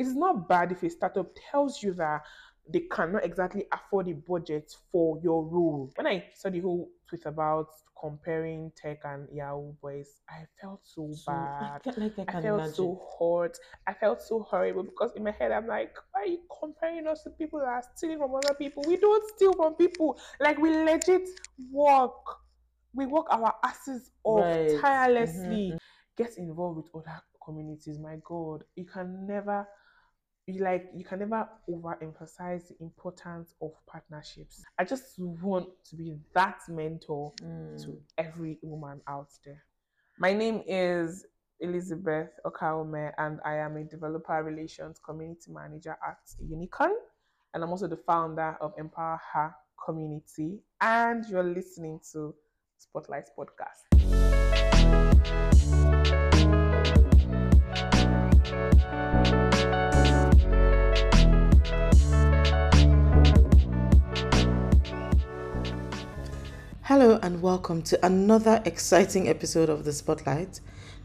it's not bad if a startup tells you that they cannot exactly afford a budget for your role. When I saw the whole tweet about comparing tech and Yahoo boys, I felt so, So, I bad. felt like I I felt so hurt. I felt so horrible because in my head I'm like, why are you comparing us to people that are stealing from other people? We don't steal from people. Like we legit work. We work our asses off Right. Mhm, tirelessly. Get involved with other communities. My God, you can never you like you can never overemphasize the importance of partnerships. I just want to be that mentor Mm. to every woman out there. My name is Elizabeth Okaome, and I am a developer relations community manager at Unicorn. And I'm also the founder of Empower Her Community. And you're listening to Spotlight Podcast. Hello and welcome to another exciting episode of The Spotlight.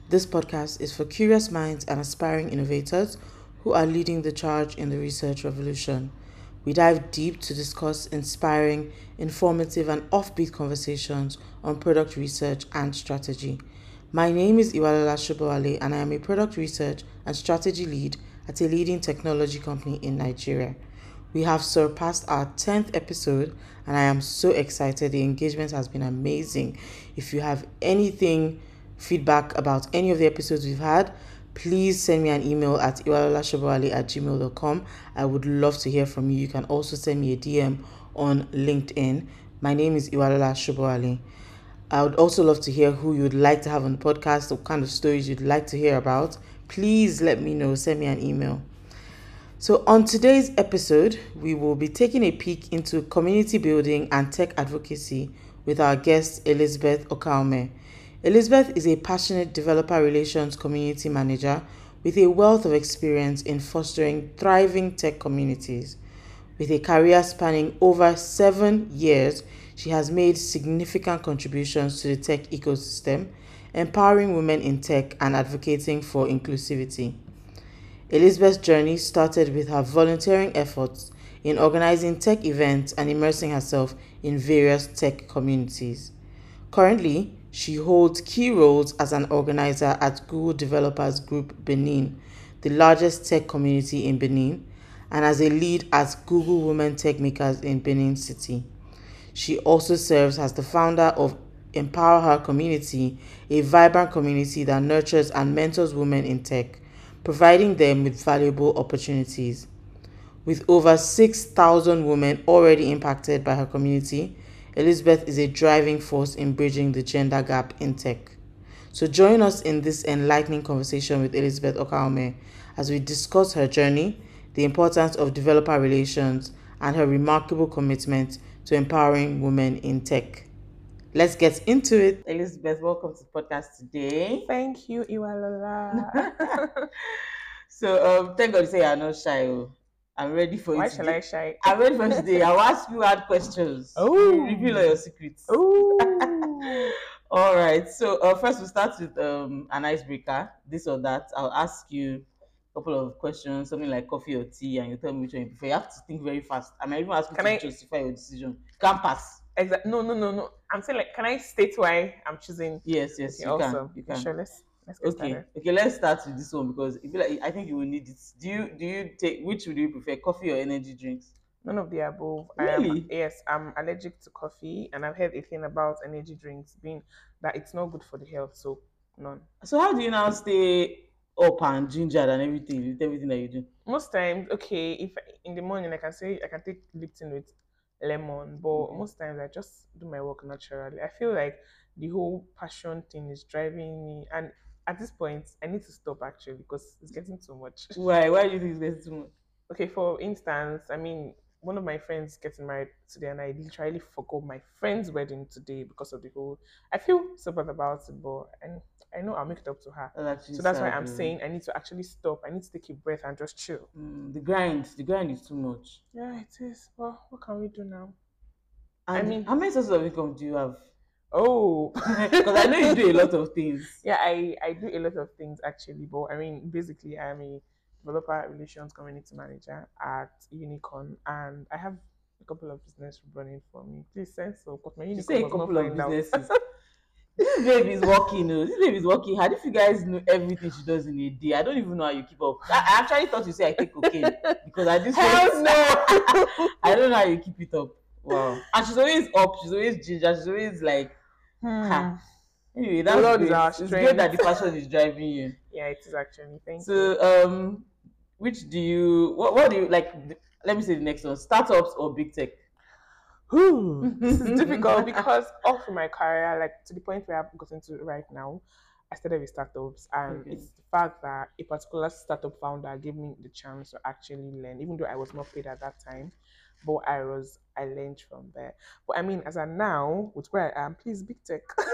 This podcast is for curious minds and aspiring innovators who are leading the charge in the research revolution. We dive deep to discuss inspiring, informative, and offbeat conversations on product research and strategy. My name is Iwalola Sobowale, and I am a product research and strategy lead at a leading technology company in Nigeria. We have surpassed our 10th episode, and I am so excited. The engagement has been amazing. If you have anything, feedback about any of the episodes we've had, please send me an email at iwalolashabawale at gmail.com. I would love to hear from you. You can also send me a DM on LinkedIn. My name is Iwalola Sobowale. I would also love to hear who you'd like to have on the podcast, what kind of stories you'd like to hear about. Please let me know. Send me an email. So, on today's episode, we will be taking a peek into community building and tech advocacy with our guest, Elizabeth Okaome. Elizabeth is a passionate developer relations community manager with a wealth of experience in fostering thriving tech communities. With a career spanning over seven years, she has made significant contributions to the tech ecosystem, empowering women in tech and advocating for inclusivity. Elizabeth's journey started with her volunteering efforts in organizing tech events and immersing herself in various tech communities. Currently, she holds key roles as an organizer at Google Developers Group Benin, the largest tech community in Benin, and as a lead at Google Women Tech Makers in Benin City. She also serves as the founder of Empower Her Community, a vibrant community that nurtures and mentors women in tech, providing them with valuable opportunities. With over 6,000 women already impacted by her community, Elizabeth is a driving force in bridging the gender gap in tech. So join us in this enlightening conversation with Elizabeth Okaome as we discuss her journey, the importance of developer relations, and her remarkable commitment to empowering women in tech. Let's get into it. Elizabeth, welcome to the podcast today. Thank you, Iwalola. So um, thank God you say you're not shy. oh. I'm ready for Why you. shall today. I shy? I'm ready for today. I'll ask you hard questions. Oh. Reveal all your secrets. Oh. All right. So uh, first we'll start with um, an icebreaker. This or that. I'll ask you a couple of questions, something like coffee or tea, and you tell me which one you prefer. You have to think very fast. I might even ask you Can to I- justify your decision. Can't pass. Exactly. No, no, no, no. I'm saying like, can I state why I'm choosing? Yes, yes, Okay, you awesome. can. You can. Sure, let's let's Okay, started. okay. Let's start with this one because I like I think you will need it. Do you do you take which would you prefer, coffee or energy drinks? None of the above. Really? Um, yes, I'm allergic to coffee, and I've heard a thing about energy drinks being that it's not good for the health. So none. So how do you now stay up and gingered and everything with everything that you do? Most times, okay, if in the morning I can say I can take Lipton with lemon, but Okay. most times I just do my work naturally. I feel like the whole passion thing is driving me, and at this point, I need to stop actually because it's getting too much. Why? Why do you think it's getting too much? Okay, for instance, I mean, one of my friends getting married today, and I literally forgot my friend's wedding today because of the whole. I feel so bad about it, but and I know I'll make it up to her. That's So that's why I'm saying I need to actually stop. I need to take a breath and just chill. Mm, the grind. The grind is too much. Yeah, it is. Well, what can we do now? And I mean- how many sources of income do you have? Oh, Because I know you do a lot of things. Yeah, I I do a lot of things actually, but I mean, basically, I'm a developer relations community manager at Unicorn, and I have a couple of business running for me. Please send so, but my You Unicorn say a couple of businesses. this baby is working. Oh. This baby is working hard. If you guys know everything she does in a day, I don't even know how you keep up. I, I actually thought you say I take cocaine because at this Hell no! I don't know how you keep it up. Wow. And she's always up. She's always ginger. She's always like. Ha. Anyway, that's Lord is great. our It's great that the passion is driving you. Yeah, it is actually. Thank you. So, um, which do you? What, what do you like? Let me say the next one: startups or big tech. This is difficult because all through my career, like to the point where I've gotten to right now, I started with startups, and Okay. it's the fact that a particular startup founder gave me the chance to actually learn, even though I was not paid at that time. But I was, I learned from there. But I mean, as I now, with where I am, please, big tech.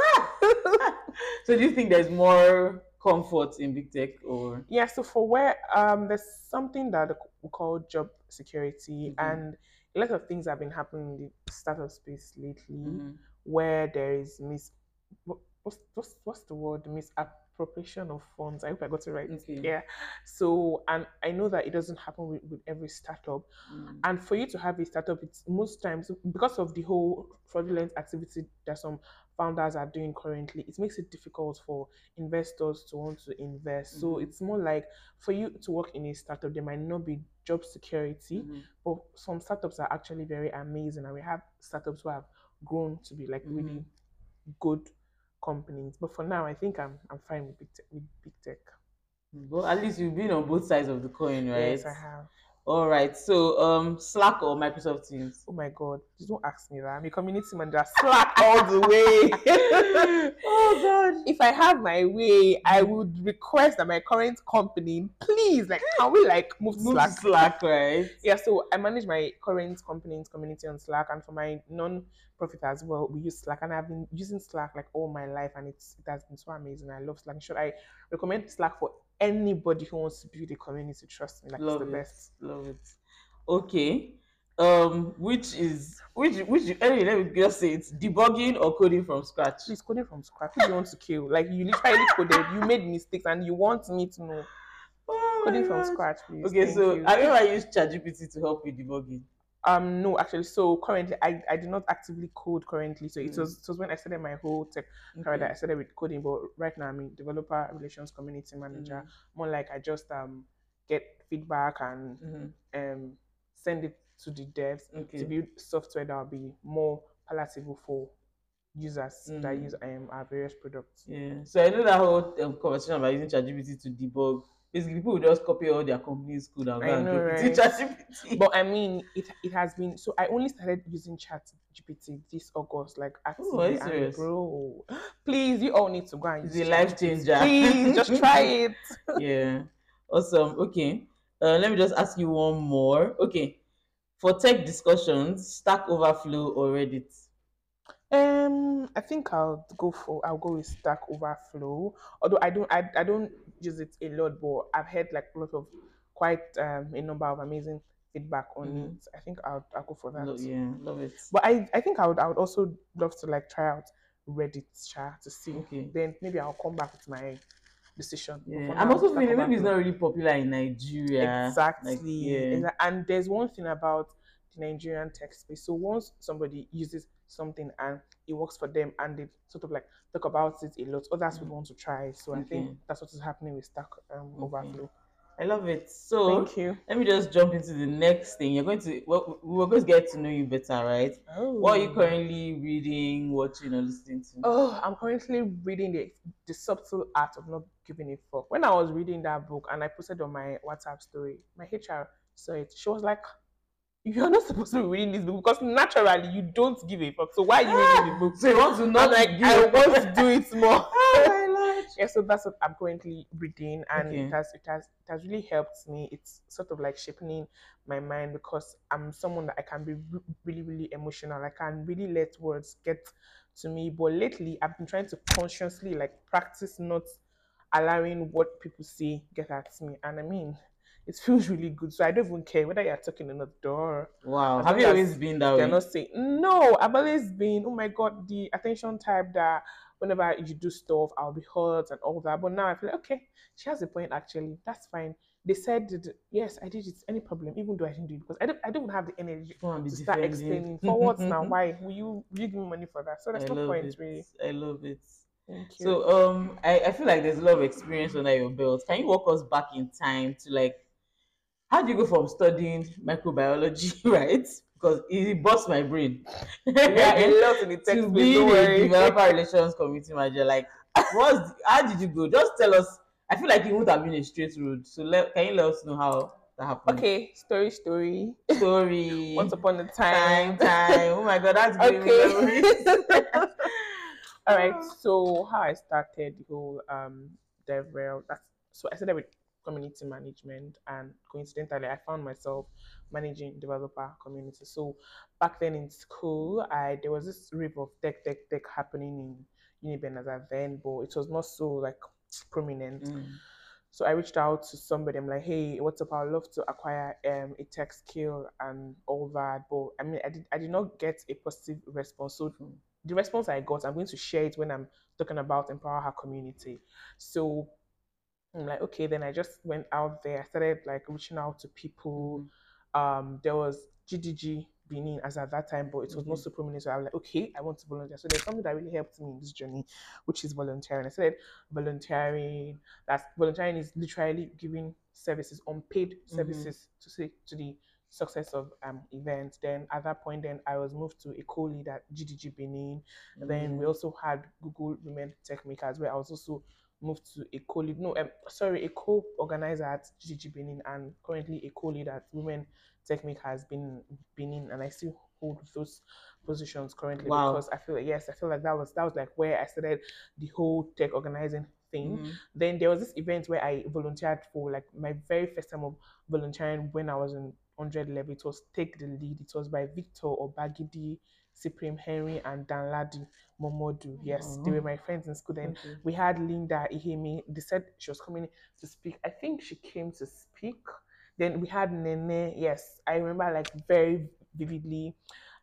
So, do you think there's more comfort in big tech or? Yeah, so for where um there's something that we call job security Mhm. and a lot of things have been happening in the startup space lately Mhm. where there is mis what- what's, what's what's the word misappropriation of funds. I hope I got it right. Okay. Yeah. So and I know that it doesn't happen with, with every startup. Mm. And for you to have a startup, it's most times because of the whole fraudulent activity that some founders are doing currently, it makes it difficult for investors to want to invest. So Mhm. it's more like for you to work in a startup, there might not be job security, Mhm. but some startups are actually very amazing. And we have startups who have grown to be like really good companies. But for now, I think I'm I'm fine with big tech. With big tech. But at least you've been on both sides of the coin, right? Yes, I have. All right. So, um, Slack or Microsoft Teams? Oh my god, please don't ask me that. I'm a community manager. Slack all the way. oh God. if I have my way, I would request that my current company, please, like, can we like move to Move Slack? Slack, right? Yeah, so I manage my current company's community on Slack, and for my non-profit as well, we use Slack, and I've been using Slack like all my life, and it's it has been so amazing. I love Slack. Should I recommend Slack for anybody who wants to build a community? Trust me, like Love it's the it. best. Love it. Okay. Um, which is which which anyway, let me just say it's debugging or coding from scratch. Please coding from scratch. Who do you want to kill? Like you literally coded, you made mistakes, and you want me to know Oh coding from scratch, please. Okay, Thank so you. have you ever used ChatGPT to help with debugging? Um, no, actually, so currently I, I do not actively code currently. So it Mm. was it was when I started my whole tech career that I started with coding, but right now I'm a developer relations community manager. More like I just um get feedback and Mhm. um send it to the devs Okay. to build software that will be more palatable for users that Mm. use um our various products. Yeah. So I know that whole um, conversation about using ChatGPT to debug. Basically, people will just copy all their company's code and go I and know, drop it in right? ChatGPT. But I mean, it it has been so. I only started using Chat GPT this August, like Oh, are actively. and serious? bro, please, you all need to go and It's use a life ChatGPT. changer. Please, just try it. yeah. Awesome. Okay. Uh, let me just ask you one more. Okay. For tech discussions, Stack Overflow or Reddit? Um, I think I'll go for I'll go with Stack Overflow. Although I don't I, I don't use it a lot, but I've heard like a lot of quite um a number of amazing feedback on Mhm. it. I think I'll I'll go for that. Lo- yeah, love it. But I, I think I would I would also love to like try out Reddit cha, to see. Okay. Then maybe I'll come back with my decision. Yeah. I'm also feeling maybe it's not really popular in Nigeria. Exactly. Like, yeah. And there's one thing about the Nigerian tech space. So once somebody uses something and it works for them and they sort of like talk about it a lot, others would Mm. want to try. So I think that's what is happening with Stack um, Okay. Overflow. I love it. So Thank you. let me just jump into the next thing. You're going to well, we're going to get to know you better, right? Oh. What are you currently reading, watching, or listening to? Oh, I'm currently reading the the subtle art of not giving a fuck. When I was reading that book and I posted on my WhatsApp story, my HR saw it. She was like, "You're not supposed to be reading this book because naturally you don't give a fuck. So why are you reading the book?" So you want to not like, I want to do it more. Oh my lord. yeah, so that's what I'm currently reading, and Okay. it has it has it has really helped me. It's sort of like shaping my mind because I'm someone that I can be re- really really emotional. I can really let words get to me. But lately, I've been trying to consciously like practice not allowing what people say get at me, and I mean. It feels really good, so I don't even care whether you're talking in the door Wow. Have you always been that they're way? not saying no. I've always been, oh my god, the attention type that whenever you do stuff, I'll be hurt and all that. But now I feel like, okay, she has a point actually. That's fine. they said, yes, I did it. Any problem? Even though I didn't do it because I don't, I don't have the energy Go and be to start defending. explaining for what now. Why will you, will you give me money for that? So I there's no point it. really. I love it. Thank you. So um I, I feel like there's a lot of experience under your belt. Can you walk us back in time to like how do you go from studying microbiology, right? Because it busts my brain. yeah, a lot in the to text. be Don't a developer relations committee manager. Like what's how did you go? Just tell us. I feel like it would have been a straight road. So let can you let us know how that happened? Okay, story, story. Story. Once upon a time, time. time. Oh my god, that's Okay. All right. So how I started the whole um DevRel. That's so I started with community management, and coincidentally, I found myself managing developer community. So back then in school, I there was this rave of tech, tech, tech happening in Uniben as a then, but it was not so like prominent. Mm. So I reached out to somebody. I'm like, hey, what's up? I'd love to acquire um, a tech skill and all that. But I mean, I did, I did not get a positive response. So Mm. the response I got, I'm going to share it when I'm talking about empower her community. So I'm like, okay, then I just went out there. I started like reaching out to people. Um, there was GDG Benin as at that time, but it was not Mhm. so prominent. So I was like, okay, I want to volunteer. So there's something that really helped me in this journey, which is volunteering. I said volunteering. That's volunteering is literally giving services, unpaid services to say to the success of um events. Then at that point, then I was moved to a co-lead at GDG Benin. And then we Mm. also had Google Women Tech Makers, where I was also moved to a co-lead, no, um, sorry, a co-organizer at GDG Benin and currently a co-lead at Women Tech Makers Benin, Benin, and I still hold those positions currently Wow. because I feel like yes, I feel like that was that was like where I started the whole tech organizing thing. Mhm. Then there was this event where I volunteered for like my very first time of volunteering when I was in 100 level. It was Take the Lead. It was by Victor Obagidi, Cyprian Henry, and Danladi Momodu. Yes, they Oh. were my friends in school then. We had Linda Ihemi. They said she was coming to speak. I think she came to speak. Then we had Nene. Yes, I remember like very vividly.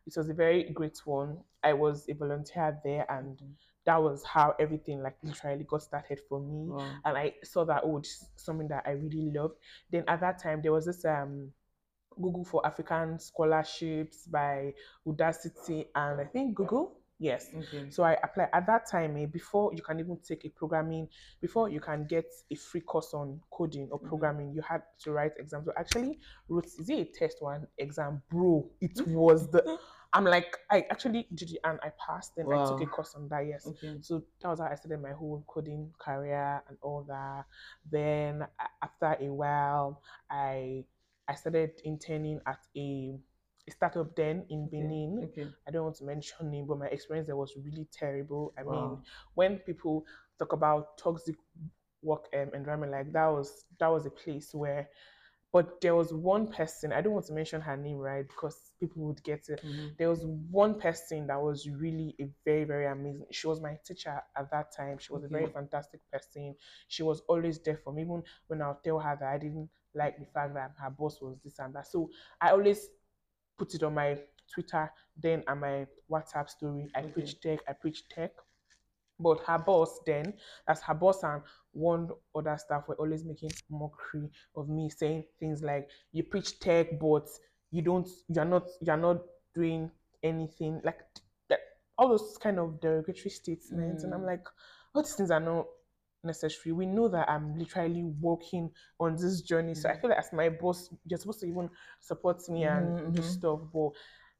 It was a very great one. I was a volunteer there, and Mhm. that was how everything like literally got started for me Wow. and I saw that oh, something that I really loved. Then at that time there was this um Google for African scholarships by Udacity and I think Google. Yes. Okay. So I applied at that time. Eh, before you can even take a programming, before you can get a free course on coding or Mhm. programming, you had to write exams. So actually wrote is it a test one exam, bro? It was the. I'm like I actually did it and I passed. Then I took a course on that. Yes. Okay. So that was how I started my whole coding career and all that. Then after a while, I I started interning at a, a startup then in Okay. Benin. Okay. I don't want to mention name, but my experience there was really terrible. I mean, when people talk about toxic work um, environment, like that was that was a place where. But there was one person. I don't want to mention her name, right? Because people would get it Mhm. there was one person that was really a very very amazing she was my teacher at that time she was a very fantastic person she was always there for me even when i'll tell her that i didn't like the fact that her boss was this and that so i always put it on my twitter then on my whatsapp story i Okay. preach tech i preach tech but her boss then, as her boss and one other staff were always making mockery of me, saying things like, "You preach tech, but you don't, you're not, you're not doing anything." Like that, all those kind of derogatory statements, and I'm Mm. like, all these things are not necessary. We know that I'm literally walking on this journey, so I Mhm. feel like as my boss, you're supposed to even support me and Mhm, do mhm. stuff, but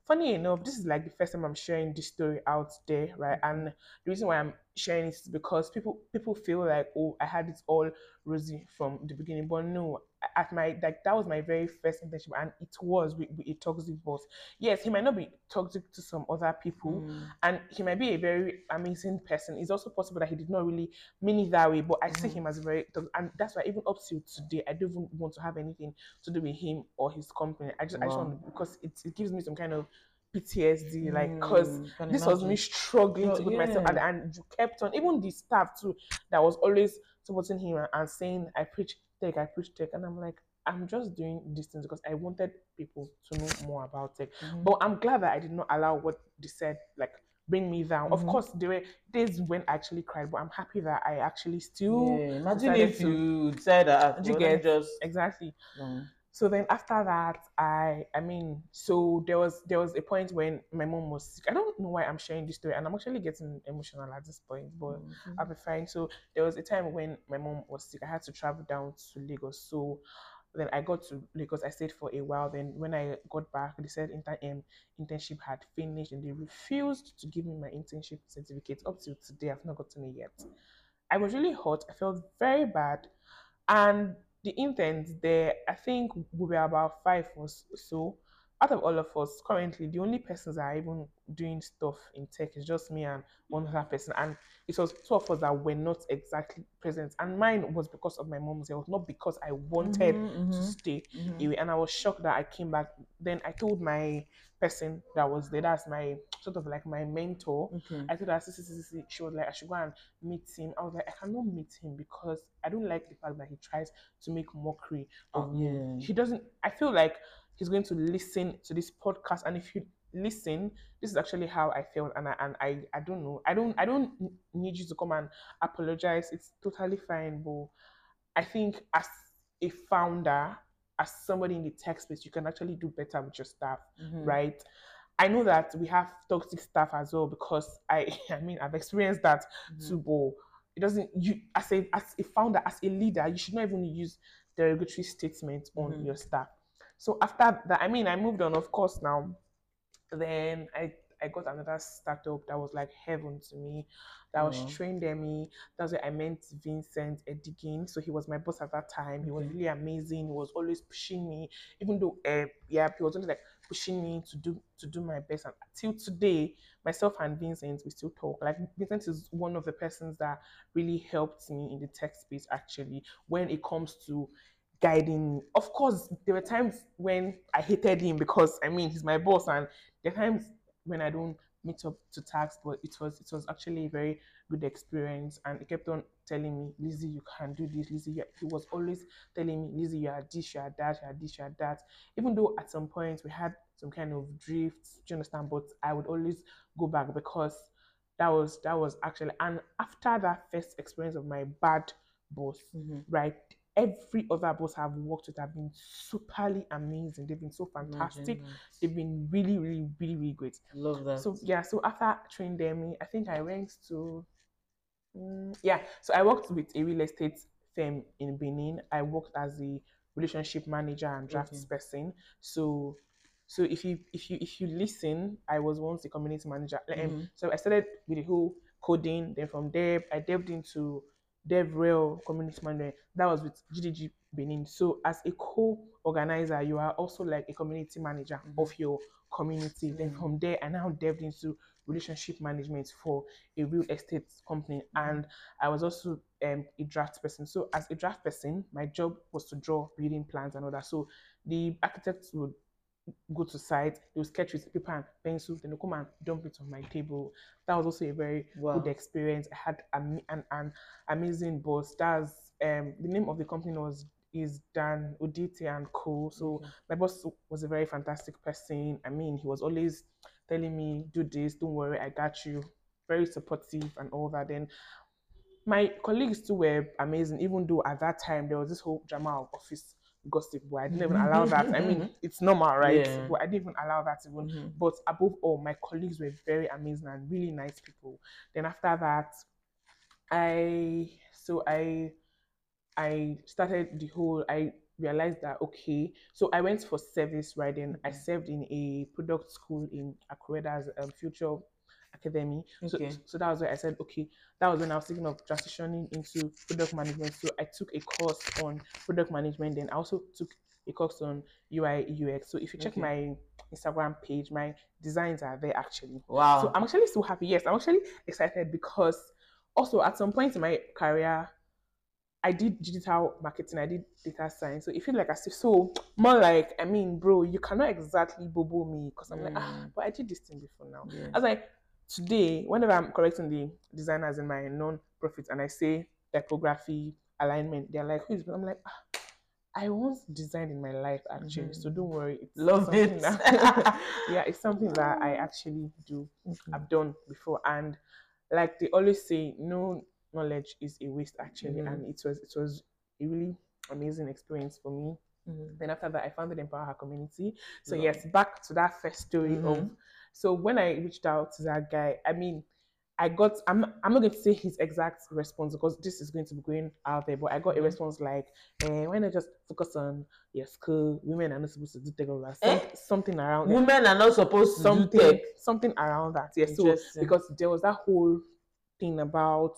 funny enough, this is like the first time I'm sharing this story out there, right? And the reason why I'm sharing it is because people people feel like, oh, I had it all rosy from the beginning, but no, at my like that was my very first internship, and it was with, with a toxic boss. Yes, he might not be toxic to some other people, Mm. and he might be a very amazing person. It's also possible that he did not really mean it that way, but I see Mhm. him as a very, and that's why even up to today, I don't even want to have anything to do with him or his company. I just, I just Wow. want because it, it gives me some kind of PTSD, like because Mm, this was me struggling to put myself and, and you kept on even the staff too that was always supporting him and, and saying I preach tech, I preach tech, and I'm like I'm just doing these things because I wanted people to know more about tech. Mhm. But I'm glad that I did not allow what they said like bring me down. Of Mhm. course, there were days when I actually cried, but I'm happy that I actually still Yeah, imagine if to- you said that. You well, let me get- just. exactly. So then after that, I I mean, so there was there was a point when my mom was sick. I don't know why I'm sharing this story, and I'm actually getting emotional at this point, but Mhm. I'll be fine. So there was a time when my mom was sick. I had to travel down to Lagos. So then I got to Lagos. I stayed for a while. Then when I got back, they said inter- um, internship had finished, and they refused to give me my internship certificate. Up till today, I've not gotten it yet. I was really hot. I felt very bad, and the interns there, I think we were about five or so. Out of all of us, currently the only persons that are even doing stuff in tech is just me and one other person, and it was two of us that were not exactly present. And mine was because of my mom's health, not because I wanted Mhm, to mhm, stay mhm. away. And I was shocked that I came back. Then I told my person that was there, that's my sort of like my mentor. Okay. I told her, she was like, I should go and meet him. I was like, I cannot meet him because I don't like the fact that he tries to make mockery of Oh, me. yeah. He doesn't, I feel like he's going to listen to this podcast. And if you listen, this is actually how I felt. And I, and I, I don't know. I don't, I don't need you to come and apologize. It's totally fine. But I think as a founder, as somebody in the tech space, you can actually do better with your staff Mhm. right? I know that we have toxic staff as well because I, I mean, I've experienced that Mhm. too. But it doesn't. You as a as a founder, as a leader, you should not even use derogatory statements on Mhm. your staff. So after that, I mean, I moved on, of course. Now, then I I got another startup that was like heaven to me. That was Wow. trained me. That's where I met Vincent Edigin. So he was my boss at that time. He was really amazing. He was always pushing me, even though uh, yeah, he was always like pushing me to do to do my best. And till today, myself and Vincent, we still talk. Like Vincent is one of the persons that really helped me in the tech space actually when it comes to guiding me. Of course, there were times when I hated him because I mean he's my boss, and there are times when I don't meet up to tasks, but it was it was actually a very good experience. And he kept on telling me, Lizzie, you can do this, Lizzie. He was always telling me, Lizzie, you are this, you are that, you are this, you are that. Even though at some point we had some kind of drifts, do you understand? But I would always go back because that was that was actually and after that first experience of my bad boss, Mhm. right? Every other boss I've worked with have been superly amazing. They've been so fantastic. They've been really, really, really, really great. Love that. So yeah, so after training them, I think I went to mm, yeah. So I worked with a real estate firm in Benin. I worked as a relationship manager and drafts Okay. person. So so if you if you if you listen, I was once a community manager. Um, Mhm. So I started with the whole coding. Then from there, I delved into DevRel community management. That was with GDG Benin. So as a co-organizer, you are also like a community manager Mhm. of your community. Then from there, I now delved into relationship management for a real estate company, and I was also um, a draft person. So as a draft person, my job was to draw building plans and all that. So the architects would go to site, they would sketch with paper and pencil, then they come and dump it on my table. That was also a very Wow. good experience. I had am- an, an amazing boss. That's um the name of the company was is Dan Udite and Co. So Okay. my boss was a very fantastic person. I mean, he was always telling me, do this, don't worry, I got you. Very supportive and all that. Then my colleagues too were amazing, even though at that time there was this whole drama of office gossip where I didn't even allow that. I mean, it's normal, right? Yeah. But I didn't even allow that even. Mhm. But above all, my colleagues were very amazing and really nice people. Then after that, I so I I started the whole I realized that okay, so I went for service right then. I served in a product school in Akure, that's um, Future Academy. So, Okay. so that was where I said, okay, that was when I was thinking of transitioning into product management. So I took a course on product management, then I also took a course on UI UX. So if you check Okay. my Instagram page, my designs are there actually. Wow. So I'm actually so happy. Yes, I'm actually excited because also at some point in my career, I did digital marketing, I did data science. So it feels like I if so more like I mean, bro, you cannot exactly bobo me because I'm like, ah, Mm. but I did this thing before now. Yeah. I was like, today, whenever I'm correcting the designers in my non-profit and I say typography, alignment, they're like, who is I'm like, ah, I once designed in my life actually, so Mhm. don't worry. It's Love it. that- yeah, it's something that I actually do. Okay. I've done before, and like they always say, no knowledge is a waste actually, Mhm. and it was it was a really amazing experience for me. Mhm. Then after that, I founded Empower Her Community. So Wow. yes, back to that first story of. So when I reached out to that guy, I mean, I got. I'm. I'm not going to say his exact response because this is going to be going out there. But I got a Mhm. response like, eh, "Why not just focus on your school? Women are not supposed to do tech over Eh? something around. Women are not supposed to do something, tech. something around that. Yeah. So because there was that whole thing about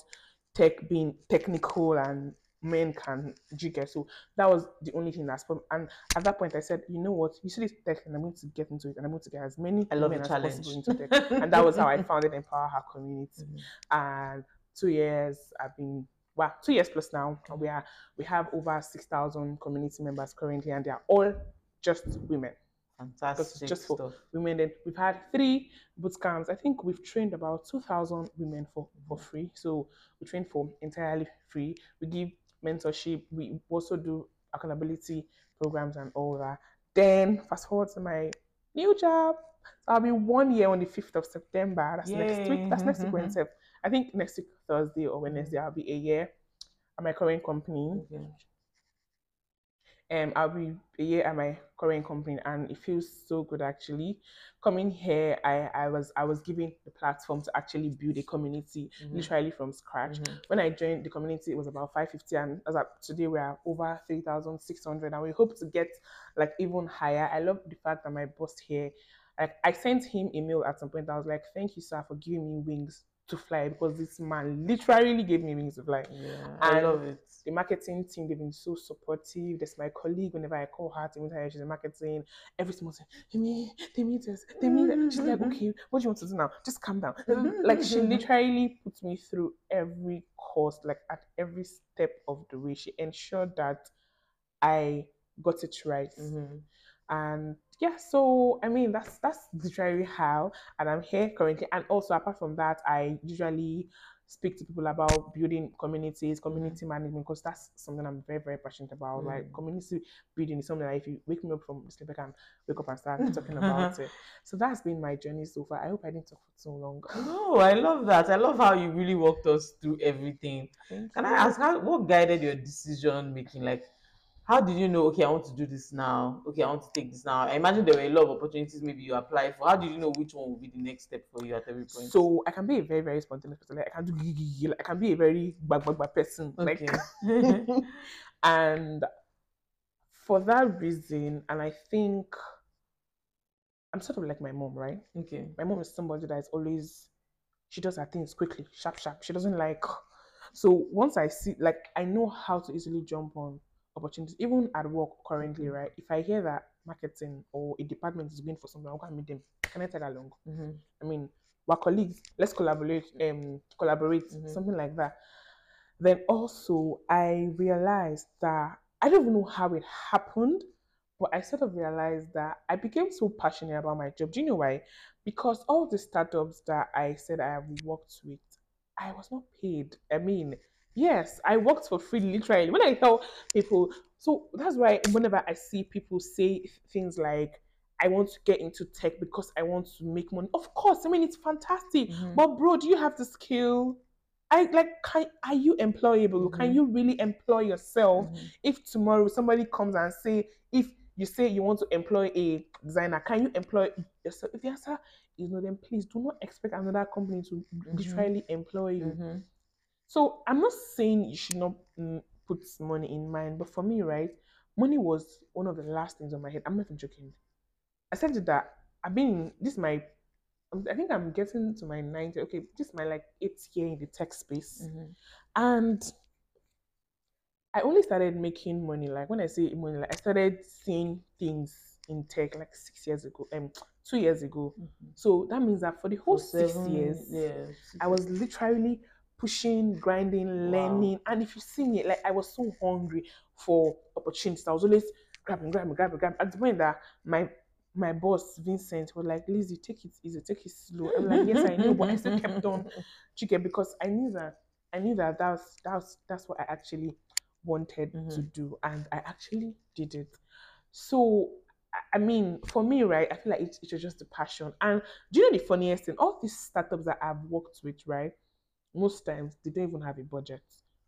tech being technical and men can jigger. So that was the only thing that's from. And at that point, I said, you know what? You see this tech, and I'm going to get into it, and I'm going to get as many I love women as possible challenge. into tech. and that was how I founded Empower Her Community. Mhm. And two years, I've been well, two years plus now. We are we have over six thousand community members currently, and they are all just women Fantastic just for- stuff. women. Then we've had three boot camps. I think we've trained about 2,000 women for, for free. So we train for entirely free. We give mentorship. We also do accountability programs and all that. Then fast forward to my new job. So I'll be one year on the 5th of September. That's next week. That's next week mm-hmm, mm-hmm. Wednesday. I think next week Thursday or Wednesday I'll be a year at my current company Okay. Um, I'll be a year at my current company, and it feels so good actually. Coming here, I, I was I was given the platform to actually build a community Mhm. literally from scratch. Mhm. When I joined the community, it was about 550, and as of today we are over 3,600, and we hope to get like even higher. I love the fact that my boss here, like I sent him a mail at some point. I was like, "Thank you, sir, for giving me wings to fly," because this man literally gave me wings to fly Yeah, I love it. the marketing team, they've been so supportive. There's my colleague, whenever I call her to meet her, she's in marketing. Every single time, Timmy, they meet us, they meet us. She's like, mm-hmm. okay, what do you want to do now? Just calm down. Mm-hmm, like, she mm-hmm. literally puts me through every course, like at every step of the way. She ensured that I got it right. Mhm. And yeah, so I mean that's that's literally how and I'm here currently. And also apart from that, I usually speak to people about building communities, community management, because that's something I'm very, very passionate about. Like Mm. community building is something that if you wake me up from sleep, I can wake up and start talking about it. So that's been my journey so far. I hope I didn't talk for too long. No, I love that. I love how you really walked us through everything. Thank Can you. I ask how what guided your decision making? Like, how did you know? Okay, I want to do this now. Okay, I want to take this now. I imagine there were a lot of opportunities maybe you apply for. How did you know which one would be the next step for you at every point? So I can be a very, very spontaneous person. Like I can do like I can be a very bag bag bag person. Like and for that reason, and I think I'm sort of like my mom, right? okay. My mom is somebody that is always she does her things quickly, sharp, sharp. She doesn't like so once I see like I know how to easily jump on opportunities, even at work currently, Mhm. right? If I hear that marketing or a department is going for something, I'll go and meet them. Can I tag along? Mhm. I mean, we're colleagues. Let's collaborate. Um, collaborate. Mhm. Something like that. Then also, I realized that I don't even know how it happened, but I sort of realized that I became so passionate about my job. Do you know why? Because all the startups that I said I have worked with, I was not paid. I mean, yes, I worked for free, literally. When I tell people, so that's why whenever I see people say things like, I want to get into tech because I want to make money. Of course, I mean it's fantastic. Mhm. But bro, do you have the skill? I like can are you employable? Can Mhm. you really employ yourself? Mhm. If tomorrow somebody comes and say, if you say you want to employ a designer, can you employ yourself? If the answer is no, then please do not expect another company to literally employ you. So I'm not saying you should not mm, put money in mind, but for me, right, money was one of the last things on my head. I'm not even joking. I said to that I've been this is my I think I'm getting to my 90. Okay, this is my like eighth year in the tech space. Mhm. And I only started making money like when I say money, like I started seeing things in tech like six years ago, um, two years ago. Mhm. So that means that for the whole six seven years, Yeah. I was literally pushing, grinding, Wow. learning. And if you see me, like I was so hungry for opportunities. I was always grabbing, grabbing, grabbing, grabbing. At the point that my my boss Vincent was like, Lizzie, take it easy, take it slow. I'm like, yes, I know, but I still kept on chicken because I knew that I knew that that's that's that's what I actually wanted to Mhm. do, and I actually did it. So I- I mean, for me, right, I feel like it, it was just the passion. And do you know the funniest thing? All these startups that I've worked with, right, most times they don't even have a budget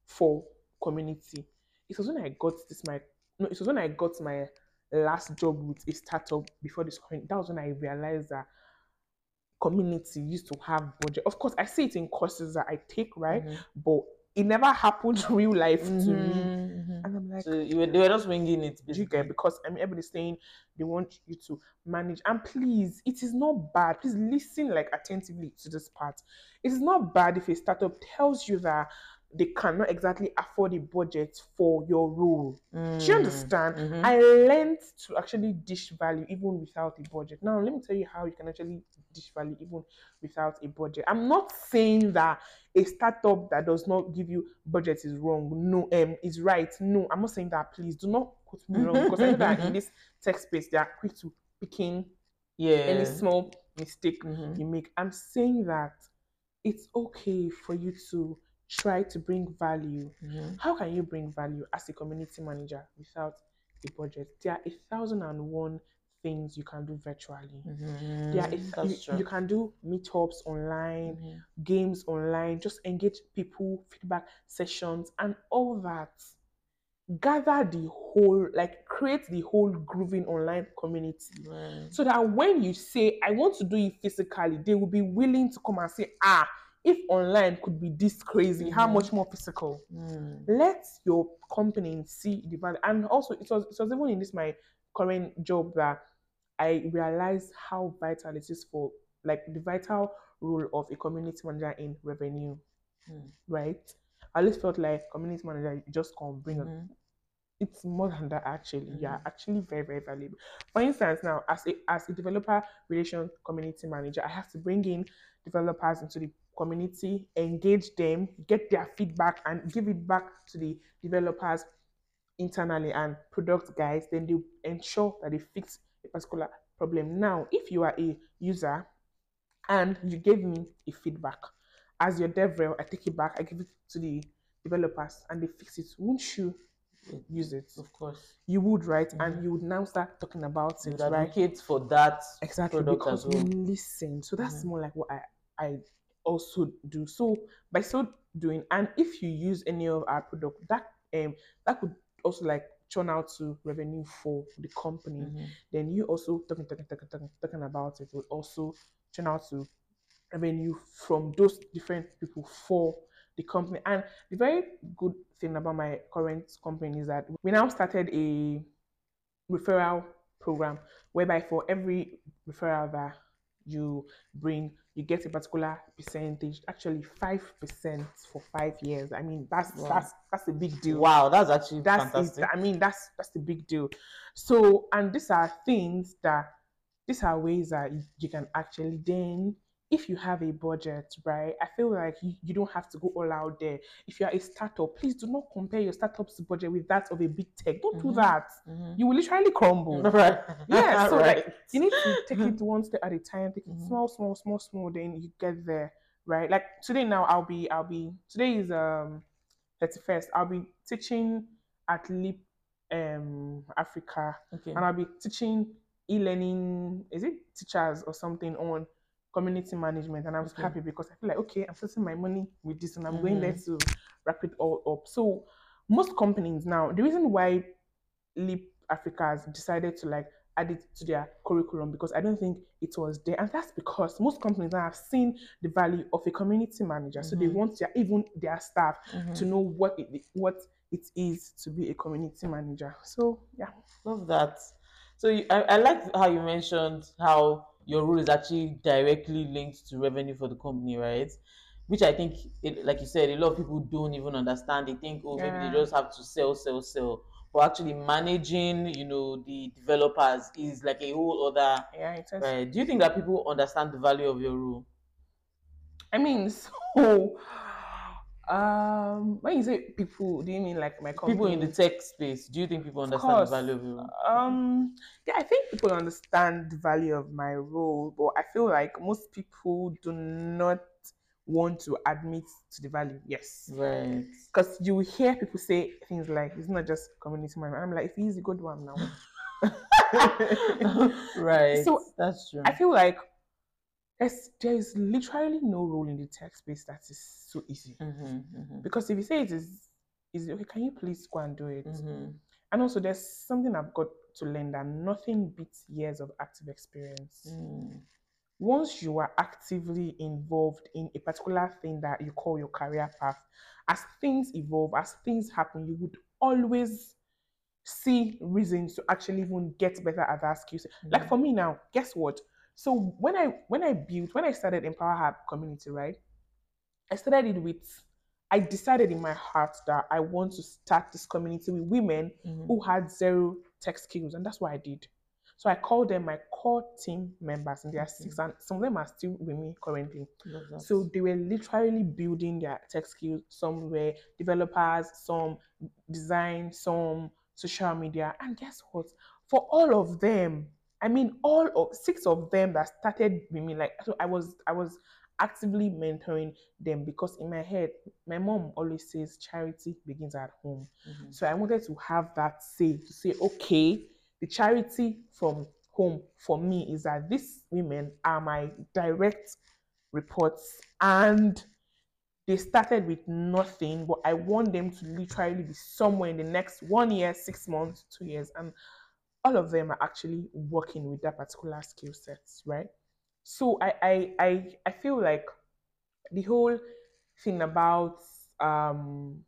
for community. It was when I got this my no, it was when I got my last job with a startup before this. That was when I realized that community used to have budget. Of course, I see it in courses that I take, right? Mhm. But it never happened real life to me. Mhm, mhm. And I'm like, So you were, they were just winging it. Basically. because I mean everybody's saying they want you to manage and please it is not bad please listen like attentively to this part it is not bad if a startup tells you that they cannot exactly afford a budget for your role do you Mm, understand mhm. i learned to actually dish value even without a budget now let me tell you how you can actually dish value even without a budget. I'm not saying that a startup that does not give you budget is wrong. No um is right. No i'm not saying that please. Do not quote me wrong because i know that in this tech space they are quick to picking yeah. any small mistake Mhm. you make. I'm saying that it's okay for you to try to bring value. Mhm. how can you bring value as a community manager without a budget? There are a thousand and one things you can do virtually are a, Mhm. you, true. you can do meetups online Mhm. games online, just engage people, feedback sessions, and all that. Gather the whole, like create the whole grooving online community. Right. So that when you say, I want to do it physically, they will be willing to come and say, ah, if online could be this crazy, how Mhm. much more physical? Mm. let your company see the value. And also, it was it was even in this my current job that I realized how vital it is for like the vital role of a community manager in revenue, Mm. right? I always felt like community manager just come bring a Mhm. it's more than that actually. You are Mhm. actually very, very valuable. For instance, now as a as a developer relation community manager, I have to bring in developers into the community, engage them, get their feedback, and give it back to the developers internally and product guys. Then they ensure that they fix a particular problem. Now, if you are a user and you gave me a feedback as your dev rel, I take it back, I give it to the developers, and they fix it. Won't you use it? Of course. you would right Mhm. and you would now start talking about You it would right advocate for that exactly product because as well. we listen so that's Mhm. more like what i i also do so by so doing and if you use any of our product that um that could also like churn out to revenue for the company Mhm. then you also talking talking talking talking, talking about it will also churn out to revenue from those different people for the company. And the very good thing about my current company is that we now started a referral program whereby for every referral that you bring, you get a particular percentage, actually five percent for five years. I mean, that's Wow. that's that's a big deal Wow, that's actually that's fantastic. it. I mean, that's that's the big deal. So, and these are things that these are ways that you, you can actually then, if you have a budget, right? I feel like you, you don't have to go all out there. If you are a startup, please do not compare your startup's budget with that of a big tech. Don't do Mhm. that. Mhm. You will literally crumble. Right. Yeah, so right. like you need to take it one step at a time, take it Mhm. small, small, small, small, then you get there, right? Like today now I'll be I'll be today is um 31st. I'll be teaching at Leap um Africa okay. and I'll be teaching e-learning, is it teachers or something on community management? And I was happy because I feel like okay, I'm putting my money with this and I'm going there Mhm. to wrap it all up. So most companies now, the reason why Leap Africa has decided to like add it to their curriculum because I don't think it was there. And that's because most companies now have seen the value of a community manager. So they Mhm. want their even their staff Mhm. to know what it what it is to be a community manager. So yeah. Love that. So you, I, I like how you mentioned how your role is actually directly linked to revenue for the company, right? Which I think, it, like you said, a lot of people don't even understand. They think, oh, maybe Yeah. they just have to sell, sell, sell. But actually, managing, you know, the developers is like a whole other. Yeah, it is. Right? Do you think that people understand the value of your role? I mean, so um, when you say people, do you mean like my company? People in the tech space, do you think people understand course. the value of your? Um, yeah, I think people understand the value of my role, but I feel like most people do not want to admit to the value. Yes. Right. Because you will hear people say things like, it's not just community management. I'm like, if he's a good one now. right. So, that's true. I feel like there's, there's literally no role in the tech space that is so easy. mm-hmm, mm-hmm, Because if you say it is easy, okay, can you please go and do it? mm-hmm. And also, there's something I've got to learn that nothing beats years of active experience. Mm. Once you are actively involved in a particular thing that you call your career path, as things evolve, as things happen, you would always see reasons to actually even get better at that skill set. Like for me now, guess what? So when I when I built when I started Empower Her community, right? I started it with I decided in my heart that I want to start this community with women Mhm. who had zero tech skills, and that's what I did. So I called them my core team members, and they are six, and some of them are still with me currently. So they were literally building their tech skills. Some were developers, some design, some social media. And guess what? For all of them, I mean, all of six of them that started with me, like so I was, I was actively mentoring them because in my head, my mom always says charity begins at home. Mhm. So I wanted to have that say to say, okay, the charity from home for me is that these women are my direct reports and they started with nothing, but I want them to literally be somewhere in the next one year, six months, two years, and all of them are actually working with that particular skill sets, right? So I I I, I feel like the whole thing about um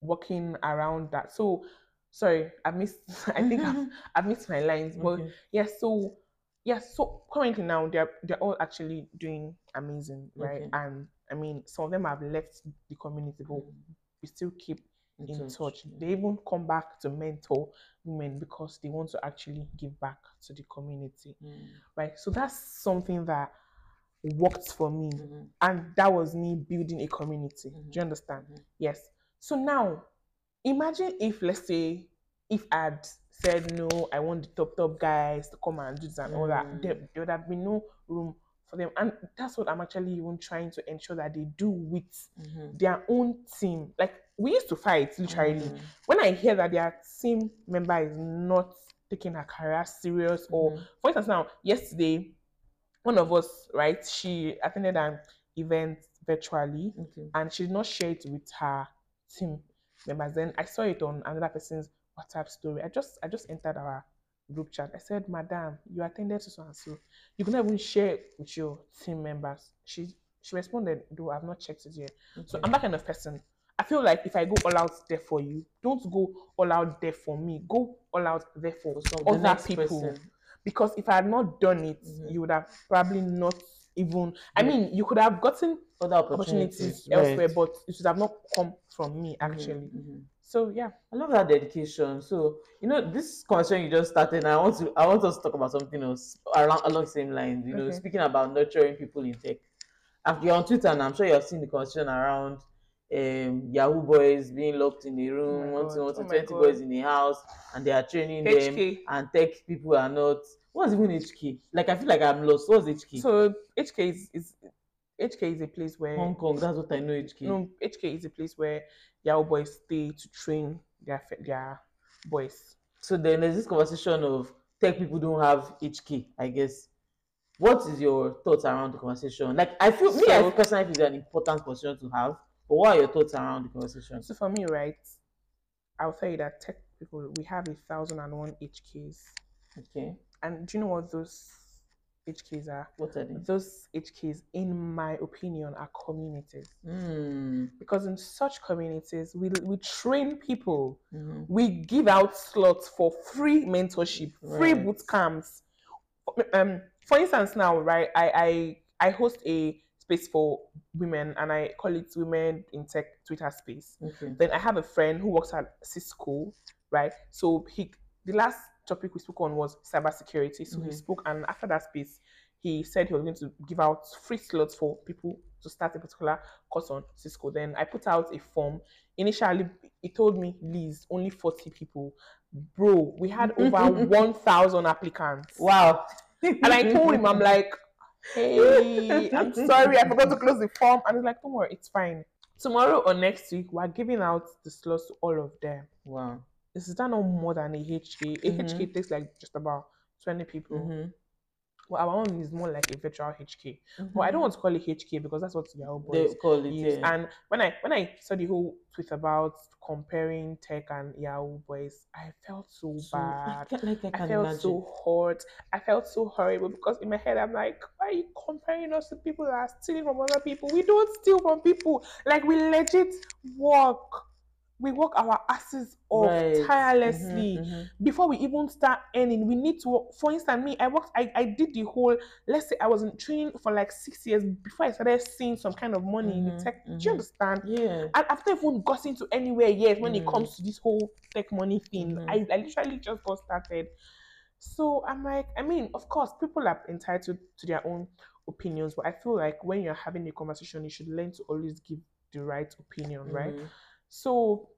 working around that. So sorry, I missed I think I've, I've missed my lines, but Okay. yeah, so yeah, so currently now they're they're all actually doing amazing, right? Okay. And I mean some of them have left the community, but we still keep in touch. yeah. They even come back to mentor women because they want to actually give back to the community. Mm. Right. So that's something that worked for me. Mhm. And that was me building a community. Do Mhm. you understand? Mhm. Yes. So now imagine if let's say if I'd said no, I want the top top guys to come and do this and all that, Mm. there, there would have been no room for them. And that's what I'm actually even trying to ensure that they do with Mhm. their own team. Like we used to fight literally. Mm. When I hear that their team member is not taking her career serious, or Mhm. for instance, now yesterday, one of us, right, she attended an event virtually Okay. and she did not share it with her team members. Then I saw it on another person's WhatsApp story. I just I just entered our group chat. I said, Madam, you attended to so and so. You can even share it with your team members. She she responded, though I've not checked it yet. So I'm that kind of person. I feel like if I go all out there for you, don't go all out there for me. Go all out there for the other people. person. Because if I had not done it, Mhm. you would have probably not even. I Yeah. mean, you could have gotten Other opportunities, opportunities, elsewhere, right. but it should have not come from me Mhm, actually. mhm. So yeah, I love that dedication. So you know, this conversation you just started. I want to I want us to talk about something else along along the same lines. You know, Okay. speaking about nurturing people in tech. After you're on Twitter, and I'm sure you have seen the conversation around um, Yahoo boys being locked in a room, my wanting God, wanting oh twenty God. boys in a house, and they are training them, and tech people are not. What's even HK? Like I feel like I'm lost. What's HK? So HK is, is HK is a place where Hong Kong. That's what I know. HK. no HK is a place where Yahoo boys stay to train their their boys. So then there's this conversation of tech people don't have HK, I guess. What is your thoughts around the conversation? Like I feel me, I So- personally feel it's an important position to have. But what are your thoughts around the conversation? So for me, right, I'll tell you that tech people we have a thousand and one HKs, Okay. and do you know what those HKs are? What are they? Those HKs, in my opinion, are communities. Mm. Because in such communities, we we train people. mhm. we give out slots for free mentorship, free Right. boot camps. Um, for instance, now, right, I, I I host a space for women and I call it Women in Tech Twitter space. Okay. Then I have a friend who works at Cisco, right? So he the last topic we spoke on was cybersecurity. So he Mhm. spoke, and after that space, he said he was going to give out free slots for people to start a particular course on Cisco. Then I put out a form. Initially, he told me, Liz, only 40 people. Bro, we had over 1,000 applicants. Wow. And I told him, I'm like, hey, I'm sorry, I forgot to close the form. And it's like, don't worry, it's fine. Tomorrow or next week, we're giving out the slots to all of them. Wow. Is that no more than a HK. A Mhm. HK takes like just about 20 people. Mm-hmm. Well, our own is more like a virtual HK. But I don't mm-hmm. want to call it HK because that's what Yahoo They Boys call it. use. Yeah. And when I when I saw the whole tweet about comparing tech and Yahoo Boys, I felt so, So, bad. I, like I I felt imagine. so hurt. I felt so horrible because in my head I'm like, why are you comparing us to people that are stealing from other people? We don't steal from people. Like we legit work. We work our asses off Right. tirelessly Mhm, mhm. before we even start earning. We need to work. For instance, me, I worked, I, I did the whole, let's say I was in training for like six years before I started seeing some kind of money in the Mhm, tech. Do you understand? Yeah. And I've not even gotten to anywhere yet when it Mm. comes to this whole tech money thing. I, I literally just got started. So I'm like, I mean, of course, people are entitled to their own opinions, but I feel like when you're having a conversation, you should learn to always give the right opinion, right? So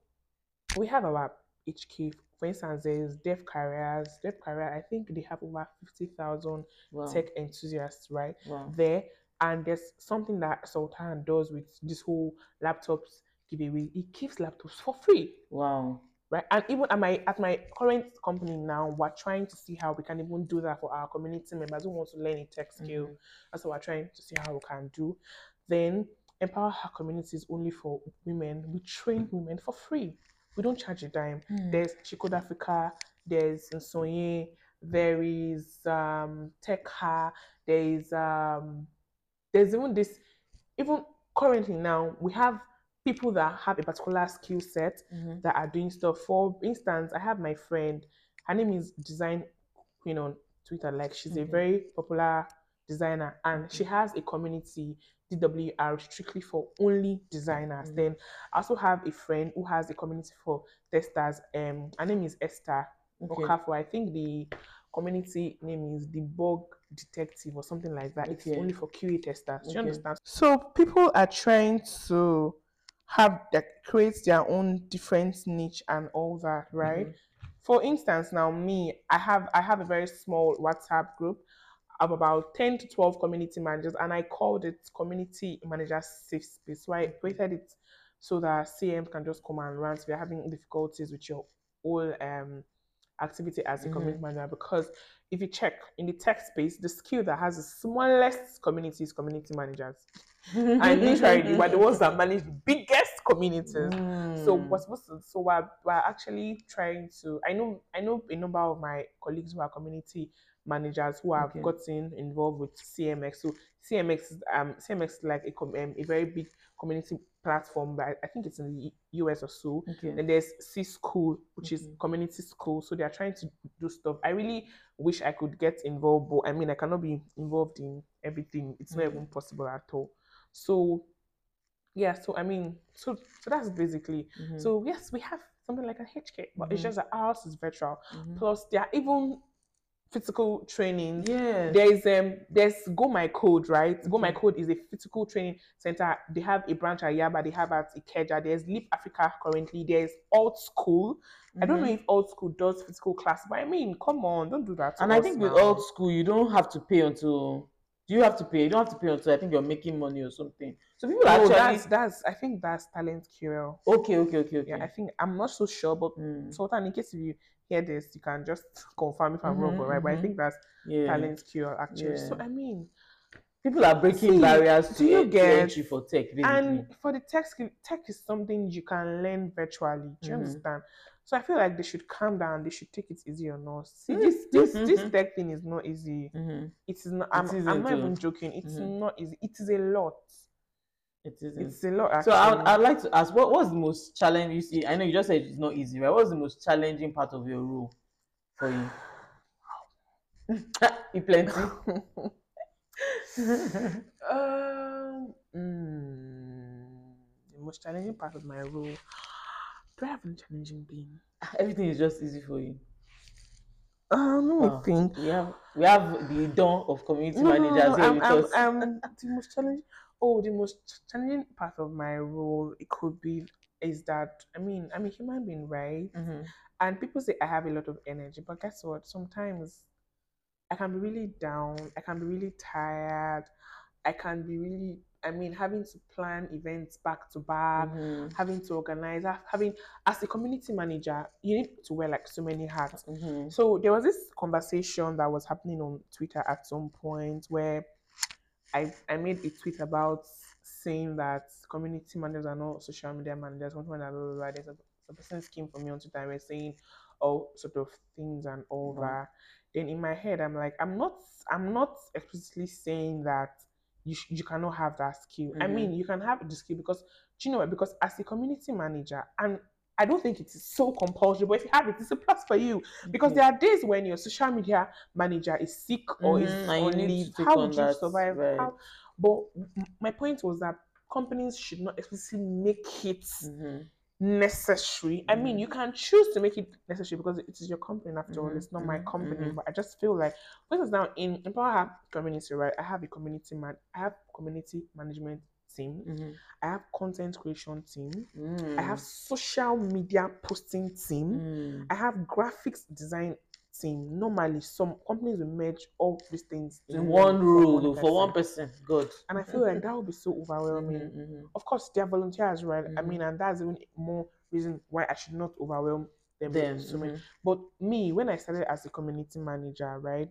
we have our HK. For instance, there's Dev Careers. Dev Career, I think they have over 50,000 Wow. tech enthusiasts, right? Wow. there and there's something that Sultan does with this whole laptops giveaway. He gives laptops for free, Wow. right? And even at my at my current company now, we're trying to see how we can even do that for our community members who want to learn a tech skill. Mhm. That's what we're trying to see how we can do. Then empower her communities only for women. We train women for free. We don't charge a dime. Mm. There's She Code Africa, there's Nsonye, there is um Tekha, there is um there's even this even currently now we have people that have a particular skill set Mhm. that are doing stuff. For instance, I have my friend, her name is Design Queen on Twitter. Like she's a Mhm. very popular designer and she has a community DWR strictly for only designers. Mhm. Then I also have a friend who has a community for testers. Um her name is Esther Okay. I think the community name is the bug detective or something like that. It's only for QA testers. Do you understand? So people are trying to have that create their own different niche and all that, right? Mhm. For instance, now me, I have I have a very small WhatsApp group of about 10 to 12 community managers, and I called it Community Managers Safe Space. So I created it so that CM can just come and rant if you're having difficulties with your whole um activity as a community manager. Because if you check in the tech space, the skill that has the smallest community is community managers. And literally, we're the ones that manage the biggest communities. So Mm. we're supposed to. So we're, we're actually trying to. I know I know a number of my colleagues who are community managers who have Okay. gotten involved with CMX. So CMX is um CMX is like a com- um, a very big community platform. But I, think it's in the US or so. Okay. Then there's C School, which is Mhm. community school. So they are trying to do stuff. I really wish I could get involved, but I mean I cannot be involved in everything. It's not Mhm. even possible at all. So yeah, so I mean, so so that's basically. Mhm. So yes, we have something like a HK, but it's Mhm. just that ours is virtual. Mhm. Plus, there are even physical training. Yeah. There's um there's Go My Code, right? Go My Code is a physical training center. They have a branch at Yaba, they have at Ikeja. There's Leap Africa currently. There's AltSchool. I don't know Mhm. if AltSchool does physical class, but I mean, come on, don't do that. And I think with old school, you don't have to pay until. Do you have to pay? You don't have to pay until I think you're making money or something. So people no, actually. that's that's I think that's talent QL. Okay, okay, okay, okay. Yeah, I think I'm not so sure, but Mm. Sultan, in case you hear this, you can just confirm if I'm wrong, Mhm, right? But I mhm. think that's yeah. TalentQL actually. So I mean, People are breaking See, barriers to, do you get- entry for tech, basically. and for the tech skill, tech is something you can learn virtually. Do you Mhm. understand? So I feel like they should calm down. They should take it easy on us. See, Mm, this this mhm, this tech thing is not easy. Mhm. It is not. I'm, isn't I'm not even joking. It's Mhm. not easy. It is a lot. It isn't. It's a lot. So I would, I'd like to ask, what what's the most challenging? You see, I know you just said it's not easy, right? What's the most challenging part of your role for you? you plenty. Um, mm, the most challenging part of my role. Do I have any challenging thing? Everything is just easy for you. Um, let me Wow. think. We have we have the dawn of community No, no, no, managers no, here I'm, with I'm, us. I'm, the most challenging. Oh, the most challenging part of my role it could be is that I mean I'm a human being, right? Mhm. And people say I have a lot of energy, but guess what? Sometimes I can be really down. I can be really tired. I can be really, I mean, having to plan events back to back, Mhm. having to organize, having, as a community manager, you need to wear like so many hats. Mhm. So there was this conversation that was happening on Twitter at some point where I, I made a tweet about saying that community managers are not social media managers. That. Blah, blah, blah. There's a, a person came for me on Twitter and were saying all sort of things and all Mhm. that. Then in my head, I'm like, I'm not, I'm not explicitly saying that you sh- you cannot have that skill. I Mhm. mean, you can have the skill because do you know what? Because as a community manager, and I don't think it is so compulsory, but if you have it, it's a plus for you. Because Okay. there are days when your social media manager is sick or is Mhm, and you on leave. How would you survive? right. How? But my point was that companies should not explicitly make it Mhm. necessary. I mean, Mhm. you can choose to make it necessary because it is your company after all. Mhm, It's not my company. But I just feel like, for instance, now in Empower community, right? I have a community man. I have community management team. Mhm. I have content creation team. Mm. I have social media posting team. Mm. I have graphics design team. Normally, some companies will merge all these things in one for one though, for one person. Good. And I feel like that would be so overwhelming. Mhm, mhm. Of course, they are volunteers, right? I Mhm. mean, and that's even more reason why I should not overwhelm them. Them. so many. mhm. But me, when I started as a community manager, right,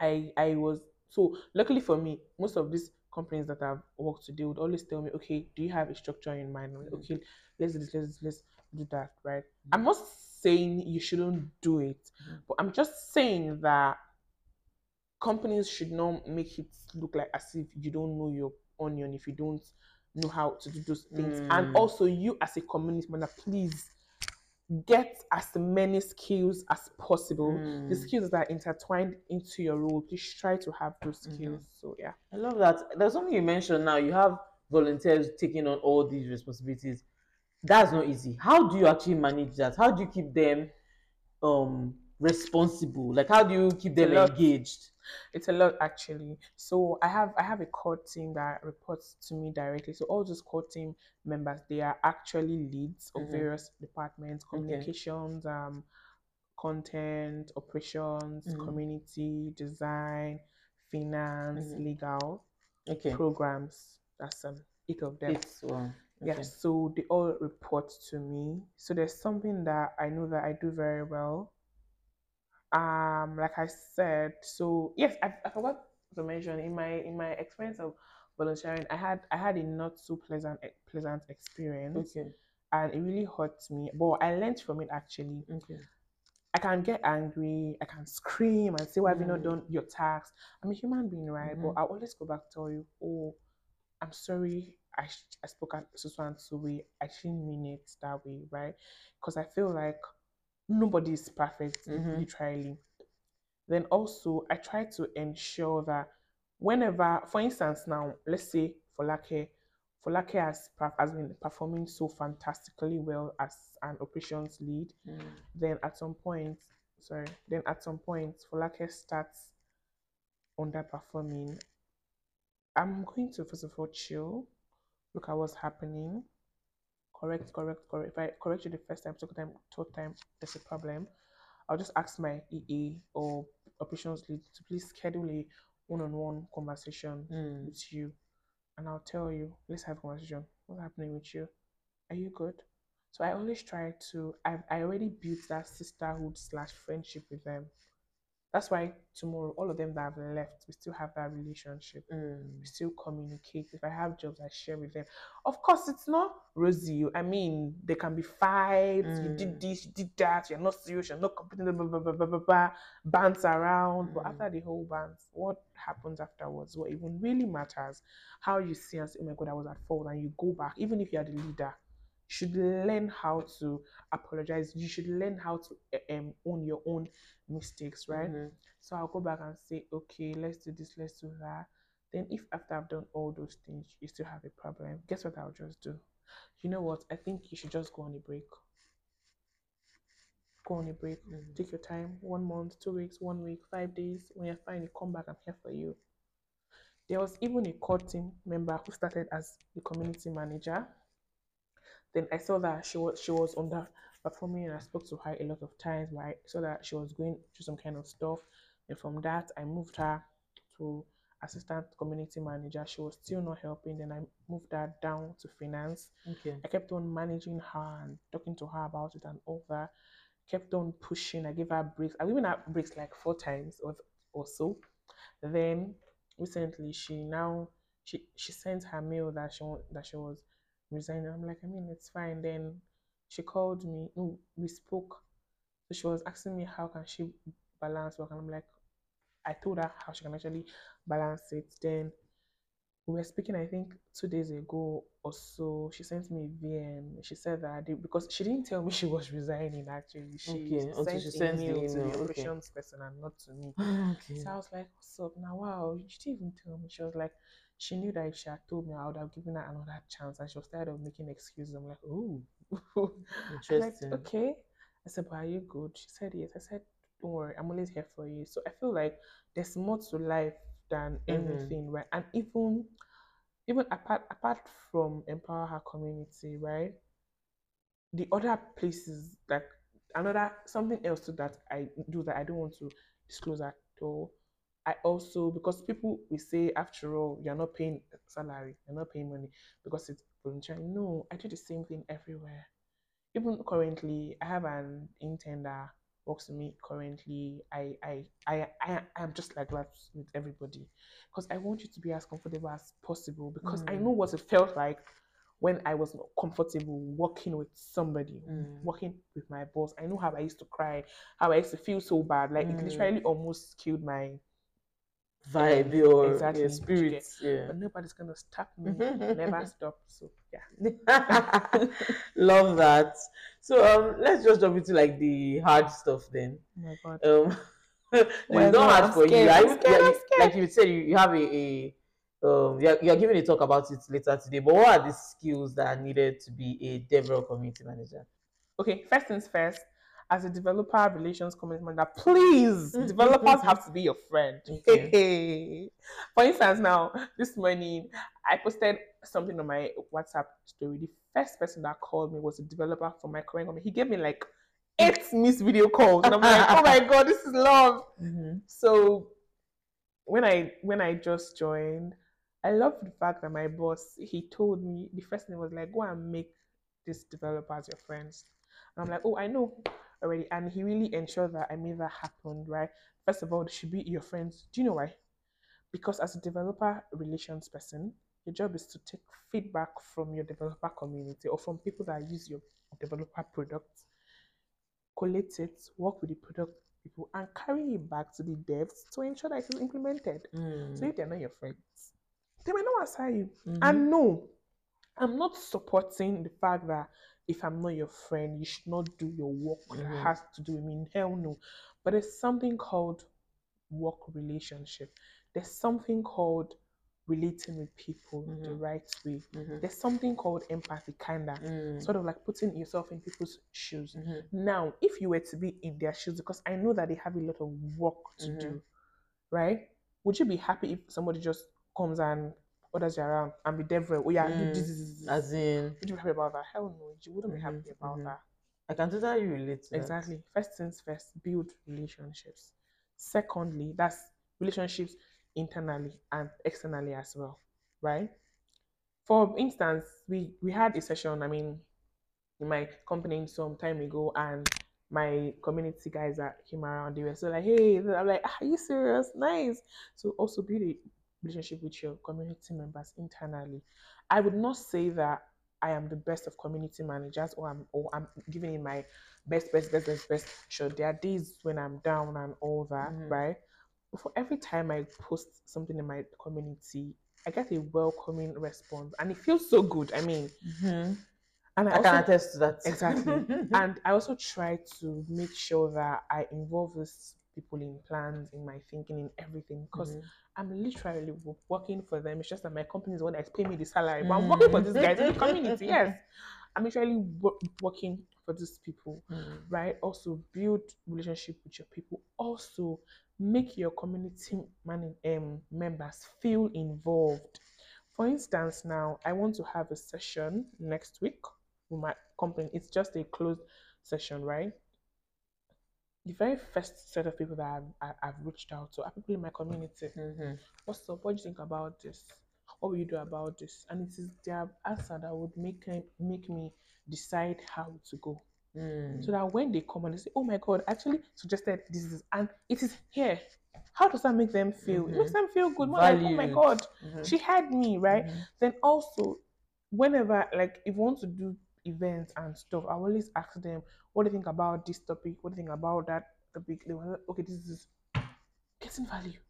I I was so luckily for me, most of these companies that I've worked to, they would always tell me, okay, do you have a structure in mind? Like, Mhm. okay, let's do this, let's let's do that, right? I'm not saying you shouldn't do it, Mhm. but I'm just saying that companies should not make it look like as if you don't know your onion if you don't know how to do those things. And Mm. also, you as a community manager, please get as many skills as possible. The Mm. skills that are intertwined into your role, please try to have those Mhm. skills. So yeah. I love that. There's something you mentioned now. You have volunteers taking on all these responsibilities. That's not easy. How do you actually manage that? How do you keep them um responsible? Like how do you keep them engaged? It's a lot actually. So I have I have a core team that reports to me directly. So all those core team members, they are actually leads of Mhm. various departments, Okay. communications, um, content, operations, Mhm. community, design, finance, Mhm. legal, Okay. programs. That's um eight of them. It's well. Yeah, so they all report to me. So there's something that I know that I do very well. Um, like I said, so yes, I, I forgot to mention in my in my experience of volunteering, I had I had a not so pleasant e- pleasant experience, Okay. and it really hurt me. But I learned from it actually. Okay. I can get angry, I can scream and say, Why have you not Mm. done your task? I'm a human being, right? Mhm. But I always go back to you, Oh, I'm sorry, I, sh- I spoke at so so and so way. I didn't mean it that way, right? Because I feel like nobody is perfect, Mhm. literally. Then also, I try to ensure that whenever, for instance, now, let's say Folake, Folake has, has been performing so fantastically well as an operations lead Mm. then at some point, sorry, then at some point, Folake starts underperforming. I'm going to first of all chill, look at what's happening, correct, correct, correct. If I correct you the first time, second time, third time, there's a problem. I'll just ask my EA or operations lead to please schedule a one-on-one conversation Mm. with you, and I'll tell you, let's have a conversation. What's happening with you? Are you good? So I always try to. I've I already built that sisterhood slash friendship with them. That's why tomorrow, all of them that have left, we still have that relationship. Mm. We still communicate. If I have jobs, I share with them. Of course, it's not rosy. I mean, there can be fights. You did Mm. this, you did that. You're not serious. You're not competent. Blah, blah, blah, blah, blah, blah, Bounce around. But Mm. after the whole bounce, what happens afterwards? What even really matters? How you see and say, "Oh my God, I was at fault," and you go back. Even if you are the leader, should learn how to apologize. You should learn how to um, own your own mistakes, right? Mhm. So I'll go back and say, okay, let's do this, let's do that. Then if after I've done all those things, you still have a problem, guess what I'll just do? You know what? I think you should just go on a break. Go on a break. Mhm. Take your time. One month, two weeks, one week, five days. When you're fine, you come back. I'm here for you. There was even a core team member who started as the community manager. Then I saw that she was she was underperforming, and I spoke to her a lot of times. But I saw that she was going through some kind of stuff. And from that, I moved her to assistant community manager. She was still not helping. Then I moved her down to finance. Okay. I kept on managing her and talking to her about it and all that. Kept on pushing. I gave her breaks. I given her breaks like four times or, or so. Then recently she now she she sent her mail that she that she was resigning. I'm like, I mean, it's fine. Then she called me. No, we spoke. So she was asking me how can she balance work, and I'm like, I told her how she can actually balance it. Then we were speaking, I think two days ago or so. She sent me a VM. She said that they, because she didn't tell me she was resigning. Actually, she Okay, sent she a sends the mail to the okay. operations person and not to me. okay. So I was like, what's up now? Wow, you didn't even tell me. She was like, she knew that if she had told me, I would have given her another chance. And she was tired of making excuses. I'm like, oh. I'm like, Interesting. okay. I said, but are you good? She said, yes. I said, don't worry, I'm always here for you. So I feel like there's more to life than Mhm. anything, right? And even even apart apart from empower her community, right? The other places like another something else too that I do that I don't want to disclose at all. I also because people will say after all you're not paying salary, you're not paying money because it's voluntary. No, I do the same thing everywhere. Even currently, I have an intern that works with me currently. I I I I am just like that with everybody because I want you to be as comfortable as possible because I Mm. know what it felt like when I was not comfortable working with somebody, Mm. working with my boss. I know how I used to cry, how I used to feel so bad. Like it Mm. literally almost killed my Vibe or Exactly, yeah, you get- spirits. Yeah. but nobody's gonna stop me. Never stop. So yeah. Love that. So um, let's just jump into like the hard stuff then. Oh my god. Um, no, Well, it's not no, hard for you. I'm you- scared, you-. Like you said, you, you have a, a um, you're, you're giving a talk about it later today. But what are the skills that are needed to be a DevRel community manager? Okay, first things first. As a developer relations community manager, please, developers have to be your friend. Okay. For instance, now this morning I posted something on my WhatsApp story. The first person that called me was a developer from my current company. He gave me like eight missed video calls, and I'm like, oh my god, this is love. Mm-hmm. So when I when I just joined, I love the fact that my boss he told me the first thing was like go and make these developers your friends. And I'm like, oh, I know already. And he really ensured that I made that happen, right? First of all, they should be your friends. Do you know why? Because as a developer relations person, your job is to take feedback from your developer community or from people that use your developer products, collate it, work with the product people, and carry it back to the devs to ensure that it is implemented. So if they're not your friends, they might not answer you. Mhm. And no, I'm not supporting the fact that if I'm not your friend, you should not do your work that Mhm. has to do with me. Hell no. But there's something called work relationship. There's something called relating with people the Mhm. right way. Mhm. There's something called empathy, kinda. Mm. Sort of like putting yourself in people's shoes. Mhm. Now, if you were to be in their shoes, because I know that they have a lot of work to Mhm. do, right? Would you be happy if somebody just comes and orders you around and be devil? Oh yeah, do Mm. this, this, this, this. As in, Would you be happy about that? Hell no, you wouldn't be Mhm, happy about mhm. that. I can totally relate to that. Exactly. First things first, build relationships. Secondly, that's relationships internally and externally as well, right? For instance, we we had a session. I mean, in my company some time ago, and my community guys that came around, they were so like, "Hey," I'm like, "Are you serious? Nice." So also build a relationship with your community members internally. I would not say that I am the best of community managers or I'm or I'm giving in my best, best, best, best, best. Sure, there are days when I'm down and all that, Mhm. right? But for every time I post something in my community, I get a welcoming response and it feels so good. I mean, Mhm. and I, I also, can attest to that. Exactly. and I also try to make sure that I involve these people in plans, in my thinking, in everything, because Mhm. I'm literally working for them. It's just that my company is the one that's paying me the salary, but I'm working for these guys in the community. Yes, I'm literally wo- working for these people, Mhm. right? Also, build relationship with your people. Also, make your community man- um, members feel involved. For instance, now I want to have a session next week with my company. It's just a closed session, right? The very first set of people that I've, I've reached out to are people in my community. Mm-hmm. What's up? What do you think about this? What will you do about this? And it is their answer that would make make me decide how to go. Mm. So that when they come and they say, "Oh my God, actually suggested this is," and it is here. How does that make them feel? It makes Mhm. them feel good. More like, oh my. God, Mhm. she had me right. Mhm. Then also, whenever like if we want to do events and stuff, I always ask them, "What do you think about this topic? What do you think about that topic?" They were like, "Okay, this is getting value."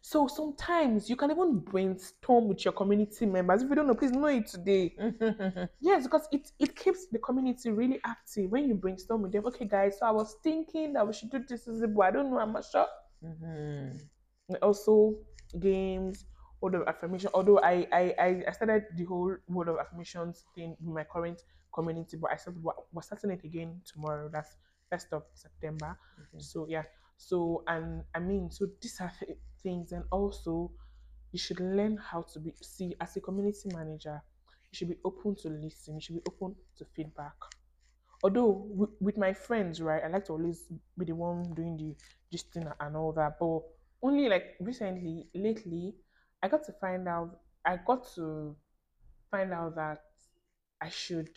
So sometimes you can even brainstorm with your community members. If you don't know, please know it today. Yes, because it it keeps the community really active when you brainstorm with them. Okay, guys, so I was thinking that we should do this, but I don't know. I'm not sure. Mhm. Also games, word of affirmation. Although I I I started the whole word of affirmations thing in my current community, but I started we're starting it again tomorrow. That's first of September. Okay. So yeah. So and I mean, so these are th- things, and also you should learn how to be see as a community manager. You should be open to listen. You should be open to feedback. Although with, with my friends, right, I like to always be the one doing the this thing and all that. But only like recently, lately, I got to find out. I got to find out that I should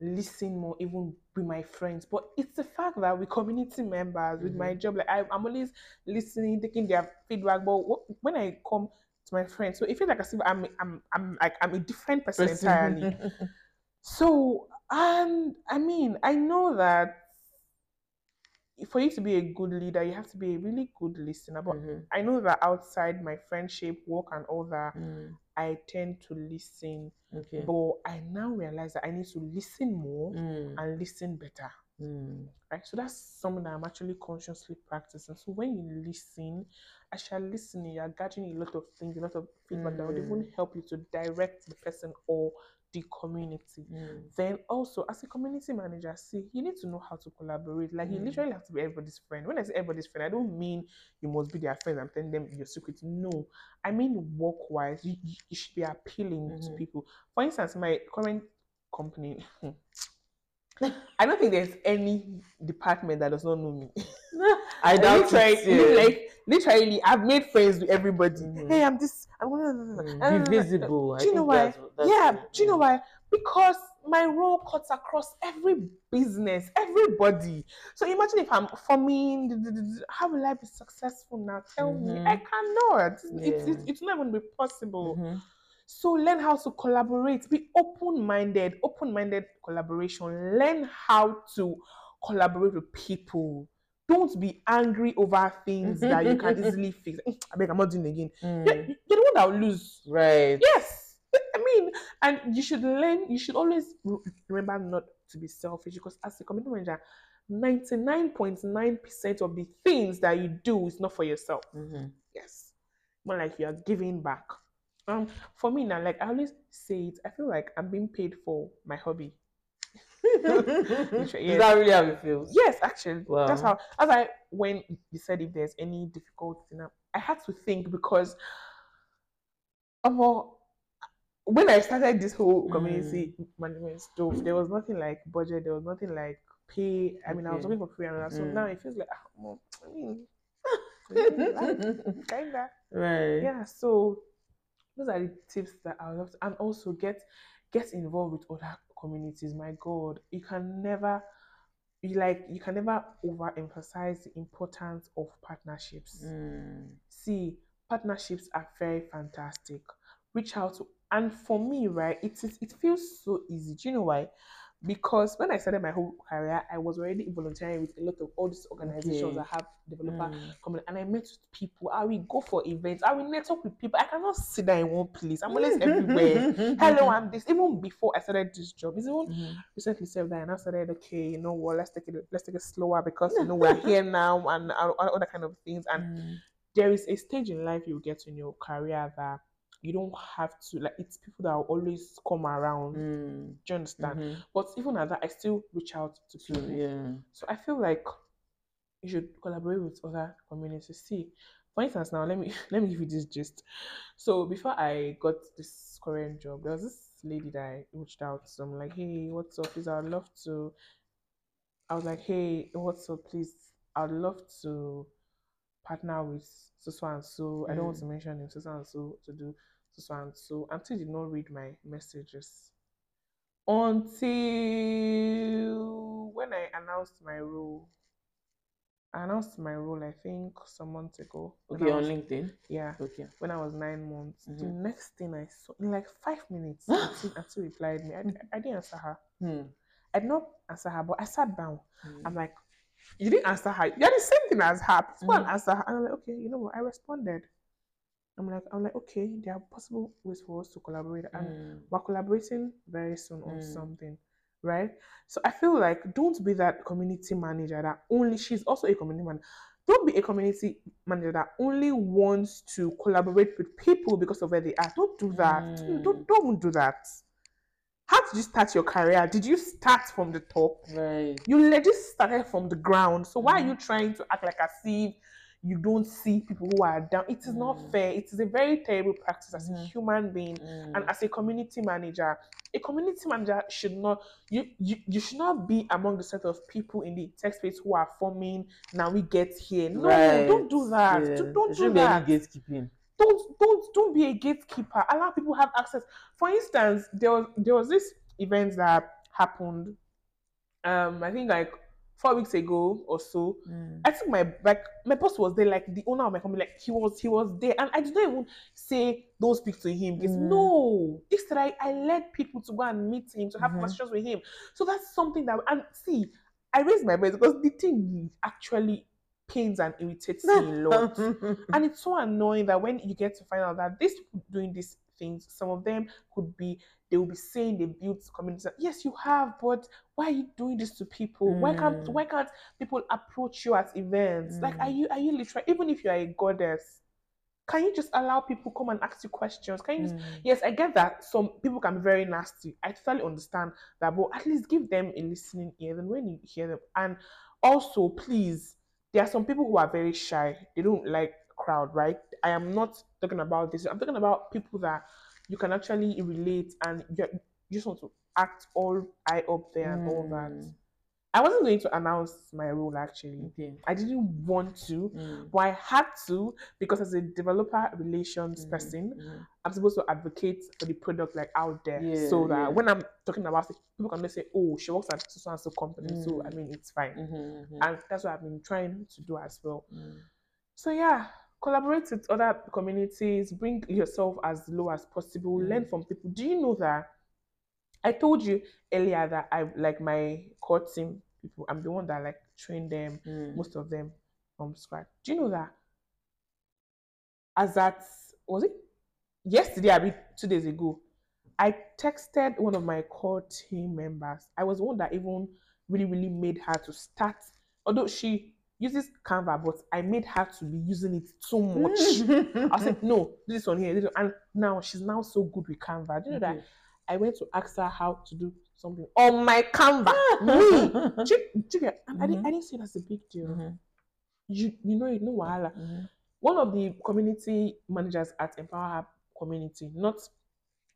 listen more even with my friends. But it's the fact that with community members with my mm-hmm. job like I, i'm always listening taking their feedback. But wh- when i come to my friends so it feels like as if i'm i'm, I'm like i'm a different person. entirely. So and i mean i know that for you to be a good leader you have to be a really good listener but Mhm. i know that outside my friendship work and all that Mm. i tend to listen Okay. but i now realize that i need to listen more Mm. and listen better Mm. right so that's something that i'm actually consciously practicing so when you listen as you're listening you're gathering a lot of things a lot of feedback that would even Mm. help you to direct the person or the community Mm. then also as a community manager see you need to know how to collaborate like you Mm. literally have to be everybody's friend when i say everybody's friend i don't mean you must be their friend i'm telling them your secret no i mean work wise you, you you should be appealing to Mhm. people for instance my current company i don't think there's any department that does not know me I doubt literally, it. yeah. like literally i've made friends with everybody Mhm. hey i'm this i'm gonna Mm. Be visible. Do you know why? that's- that's yeah, it, do you know why? Because my role cuts across every business, everybody. So imagine if I'm forming, how will I be successful now? Tell me, Mhm. I cannot. It's, it's, it's not even be possible. Mhm. So learn how to collaborate. Be open-minded. Open-minded collaboration. Learn how to collaborate with people. Don't be angry over things that you can easily fix. I beg, I'm not doing it again. You're, Mm. you're the one that will lose. Right. Yes. I mean, and you should learn, you should always remember not to be selfish because as a community manager, 99.9% of the things that you do is not for yourself. Mhm. Yes. More like you are giving back. Um, for me now, like I always say it, I feel like I'm being paid for my hobby. Is yes. that really how it feels? Yes, actually. That's how as I when you said if there's any difficult thing, I had to think because um, of all when I started this whole community mm. management stuff, there was nothing like budget, there was nothing like pay. I mean, I was working for free and all that. So Mm. now it feels like ah, well, I mean, kind of right. yeah. So those are the tips that I would love to, and also get get involved with other communities. My God, you can never you like you can never overemphasize the importance of partnerships. Mm. See, partnerships are very fantastic. Reach out to and for me, right, it is it feels so easy. Do you know why? Because when I started my whole career, I was already volunteering with a lot of all these organizations Okay. that have developer Mm. coming and I met with people. I will go for events. I will network with people. I cannot sit down in one place. I'm always everywhere. Hello, I'm this. Even before I started this job, it's even Mhm. recently said that and I started okay, you know what, let's take it let's take it slower because you know we're here now and uh, other kind of things. And Mm. there is a stage in life you get in your career that you don't have to like it's people that will always come around. Mm. Do you understand? Mhm. But even at that, I still reach out to people. yeah. So I feel like you should collaborate with other communities. See, for instance, now let me let me give you this gist. So before I got this current job, there was this lady that I reached out to. I'm like, hey, what's up? Please, I'd love to. I was like, hey, what's up? Please, I'd love to partner with so so and so. I don't want Mm. to mention him, so so and so to do so so and so. Until did not read my messages. Until when I announced my role. I announced my role, I think, some months ago. Okay, I on was- LinkedIn. Yeah, Okay. when I was nine months. The Mhm. next thing I saw, in like five minutes, until, until replied me, I, I didn't answer her. Hmm. I did not answer her, but I sat down. Hmm. I'm like, you didn't answer her. You're the same thing as her. And Mhm. answer her. And I'm like, okay, you know what? I responded. I'm like, I'm like, okay, there are possible ways for us to collaborate, and Hmm. we're collaborating very soon on Mm. something, right? So I feel like don't be that community manager that only she's also a community manager. Don't be a community manager that only wants to collaborate with people because of where they are. Don't do that. Mm. Don't don't do that. How did you start your career? Did you start from the top? Right. You legit started from the ground. So why are you trying to act like a if you don't see people who are down? It is not Mm. fair. It is a very terrible practice as a Mhm. human being Hmm. and as a community manager. A community manager should not you, you you should not be among the set of people in the tech space who are forming. Now we get here. No, don't do that. Yeah. Do- There Don't do shouldn't be any that gatekeeping. don't don't don't be a gatekeeper allow people have access for instance there was there was this event that happened um i think like four weeks ago or so Hmm. i think my like my boss was there like the owner of my company like he was he was there and i did not even say don't speak to him because Mm. no instead I, I led people to go and meet him to have Mhm. conversations with him so that's something that and see i raised my voice because the thing actually pains and irritates me a lot and it's so annoying that when you get to find out that these people doing these things, some of them could be they will be saying they built community. Yes, you have, but why are you doing this to people? Why can't Mm. why can't people approach you at events? Like, are Mm. you are you literally even if you are a goddess, can you just allow people come and ask you questions? Can you? Just, Hmm. yes, I get that some people can be very nasty. I totally understand that, but at least give them a listening ear. Then when you hear them, and also please, there are some people who are very shy. They don't like crowd, right? I am not talking about this. I'm talking about people that you can actually relate and you just want to act all eye up there and all that. Mm. I wasn't going to announce my role actually. Okay. I didn't want to, Mm. but I had to because as a developer relations Mhm. person, Mhm. I'm supposed to advocate for the product like out there, Yeah, so that yeah. when I'm talking about it, people can just say, "Oh, she works at so and so company," so I Mm. mean it's fine, Mhm, mhm. and that's what I've been trying to do as well. Mm. So yeah, collaborate with other communities, bring yourself as low as possible, learn Mm. from people. Do you know that? I told you earlier that I like my core team people. I'm the one that like train them, Mm. most of them from scratch. Do you know that? As that was it yesterday? I mean, two days ago, I texted one of my core team members. I was the one that even really, really made her to start. Although she uses Canva, but I made her to be using it too much. I said, no, this one here, this one. and now she's now so good with Canva. Do you know that I went to ask her how to do something on my Canva? Me, Chick- chicken, and I, didn't, I didn't say that's a big deal. Mhm, You, you know, it, no wahala. mhm. One of the community managers at Empower Her Community, not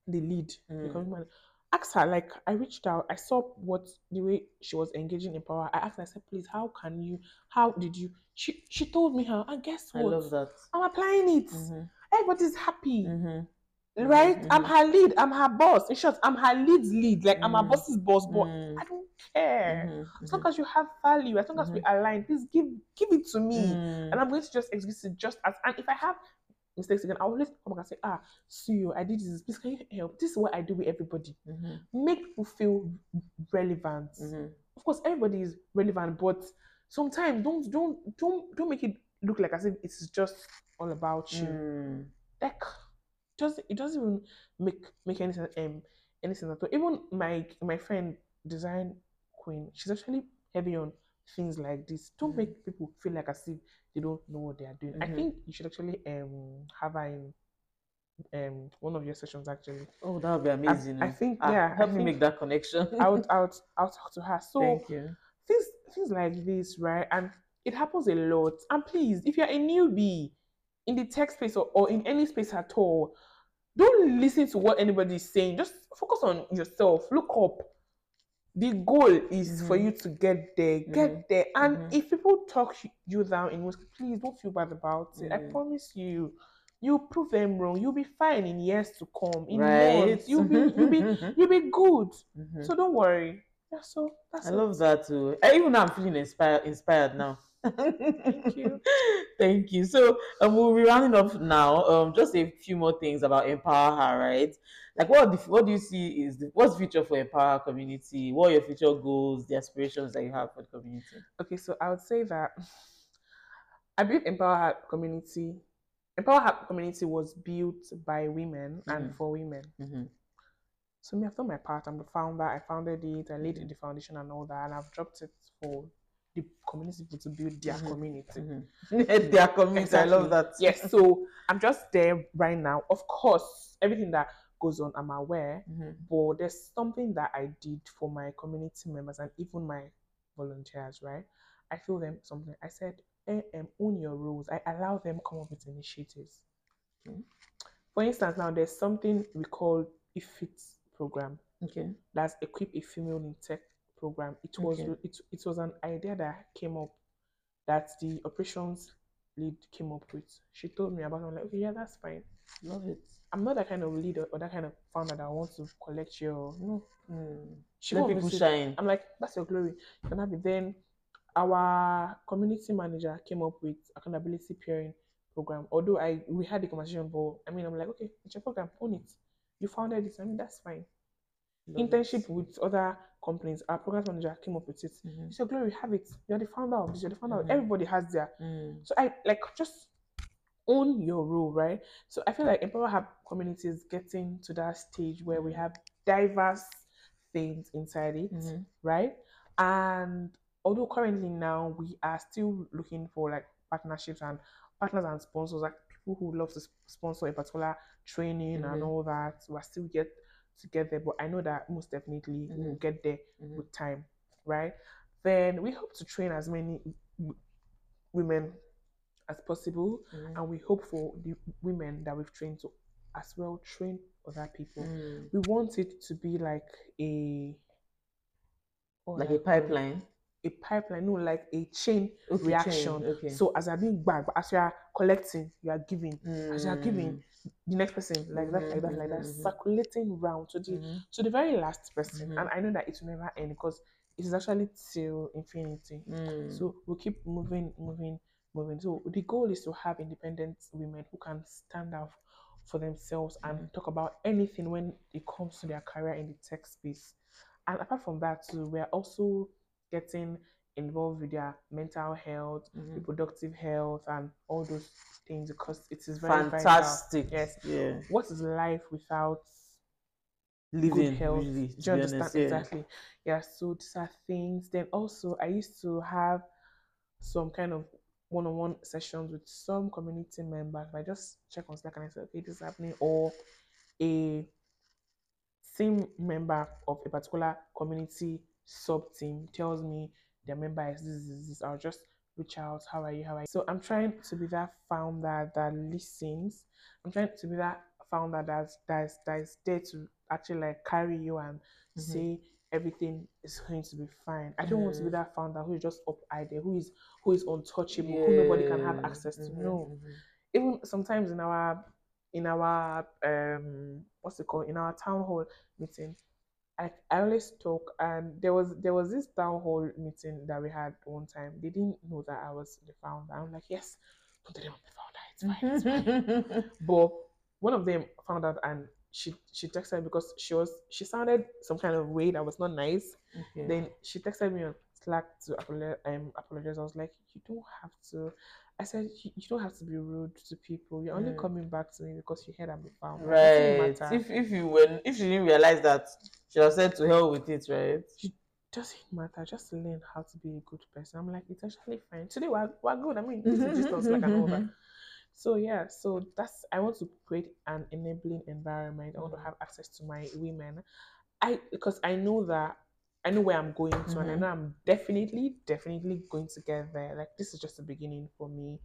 the lead, the Mm. community manager, asked her, like, I reached out, I saw what the way she was engaging in power. I asked her, I said, please, how can you, how did you? She she told me how, and guess what? I love that. I'm applying it. Mhm, Everybody's happy. mhm, Right? I'm mhm. her lead. I'm her boss. In short, I'm her lead's lead. Like I'm her Mm. boss's boss, but Mm. I don't care. mhm, As long as you have value, as long as we align, please give give it to me. Mm. And I'm going to just execute it just as and if I have mistakes again, I'll always come back and say, ah, see you, I did this. Please can you help? This is what I do with everybody. Mhm, Make people feel relevant. mhm. Of course, everybody is relevant, but sometimes don't don't don't don't make it look like as if it's just all about you Mm. like does it doesn't even make make any sense um any sense at all. Even my my friend design queen, she's actually heavy on things like this. Don't Mhm. make people feel like as if they don't know what they are doing. I Mhm. think you should actually um have her in um one of your sessions actually. Oh, that would be amazing. I think- Ah, yeah, I help me think make that connection. I would I would I'll talk to her. So Thank you. things things like this, right? And it happens a lot. And please, if you're a newbie in the tech space or, or in any space at all, don't listen to what anybody is saying. Just focus on yourself. Look up. The goal is for Mhm. you to get there, get Mhm. there. And Mhm. if people talk you down in most, please don't feel bad about it. I Mm. promise you, you prove them wrong. You'll be fine in years to come. In right. months, you'll be you'll be you'll be good. Mhm. So don't worry. Yeah. So that's I it. love that too. I, even now I'm feeling inspired inspired now. Thank you. Thank you. So um, we'll be rounding up now. Um, just a few more things about Empower Her, right? Like, what the, what do you see is the, what's the future for Empower Her community? What are your future goals, the aspirations that you have for the community? Okay, so I would say that I believe Empower Her community, Empower Her community was built by women and Mhm. for women. Mm-hmm. So me, I've done my part. I'm the founder. I founded it. I laid Mhm. the foundation and all that, and I've dropped it for the community people to build their Mhm. community. Mm-hmm. Their community. I love that. Yes. So I'm just there right now. Of course, everything that goes on, I'm aware. But there's something that I did for my community members and even my volunteers, right? I feel them something. I said, eh, um, own your rules. I allow them come up with initiatives. Okay. For instance, now there's something we call IFIT program. Okay. That's equip a female in tech program. It was Okay. it, it was an idea that came up that the operations lead came up with. She told me about. it. I'm like, okay, yeah, that's fine. Love it. I'm not that kind of leader or that kind of founder that wants to collect your no. Mm. She Let people shine. I'm like, that's your glory. You can have it. Then our community manager came up with accountability peering program. Although I we had the conversation, but I mean I'm like, okay, it's your program, own it. You founded it. I mean that's fine. Love it. Internship with other companies. Our program manager came up with it. Mhm. It's your glory, have it. You're the founder of this, you're the founder of Mhm. everybody has their Mm. so I like just own your role, right? So I feel like Empower Her community is getting to that stage where we Mhm. have diverse things inside it, Mhm. right? And although currently now we are still looking for like partnerships and partners and sponsors, like people who love to sponsor a particular training and Mhm. all that, we're still get to get there. But I know that most definitely we'll Mhm. get there Mhm. with time, right? Then we hope to train as many w- women as possible, Mhm. and we hope for the women that we've trained to as well train other people. Mm. We want it to be like a Like a pipeline. A pipeline, no, like a chain Okay, chain, reaction. Okay. So as you're being back, but as you are collecting, you are giving. As you are giving, Mm. the next person like that, Mhm, like that, like that, mhm, mhm. circulating round to the Mhm. to the very last person. Mhm. And I know that it will never end because it is actually till infinity. Mm. So we'll keep moving, moving, moving. So the goal is to have independent women who can stand up for themselves and Mhm. talk about anything when it comes to their career in the tech space. And apart from that, too, we are also getting involved with their mental health, Mhm. reproductive health, and all those things because it is very vital. Fantastic. Yes. Yeah. What is life without Living good health. really. Do you understand? honest, yeah. Exactly. Yeah, so these are things. Then also I used to have some kind of one-on-one sessions with some community members. I just check on Slack and I say, okay, this is happening, or a team member of a particular community sub team tells me their member is this, this, this. I'll just reach out. How are you? How are you? So I'm trying to be that founder that listens. I'm trying to be that founder that's that's that is there to actually like carry you and Mhm. say everything is going to be fine. I don't want to be Mhm. that founder who is just up there, who is who is untouchable, who nobody can have access to. Mhm, No mhm. even sometimes in our in our um what's it called in our town hall meeting I, I always talk and there was there was this town hall meeting that we had one time they didn't know that i was the founder i'm like yes don't tell them i'm the founder it's fine, it's fine. but one of them found out and she she texted because she was she sounded some kind of way that was not nice Okay. then she texted me on Slack to um, apologize. I was like, you don't have to. I said, you, you don't have to be rude to people. You're only Mm. coming back to me because you heard I'm the founder. Right. If if you when if you didn't realize that, she was said to hell with it, right? She doesn't matter. Just learn how to be a good person. I'm like, it's actually fine. Today we're, we're good. I mean, this is just on Slack and all that. So yeah, so that's I want to create an enabling environment. I want to have access to my women. I because I know that I know where I'm going to, and I Mhm. know I'm definitely, definitely going to get there. Like this is just the beginning for me.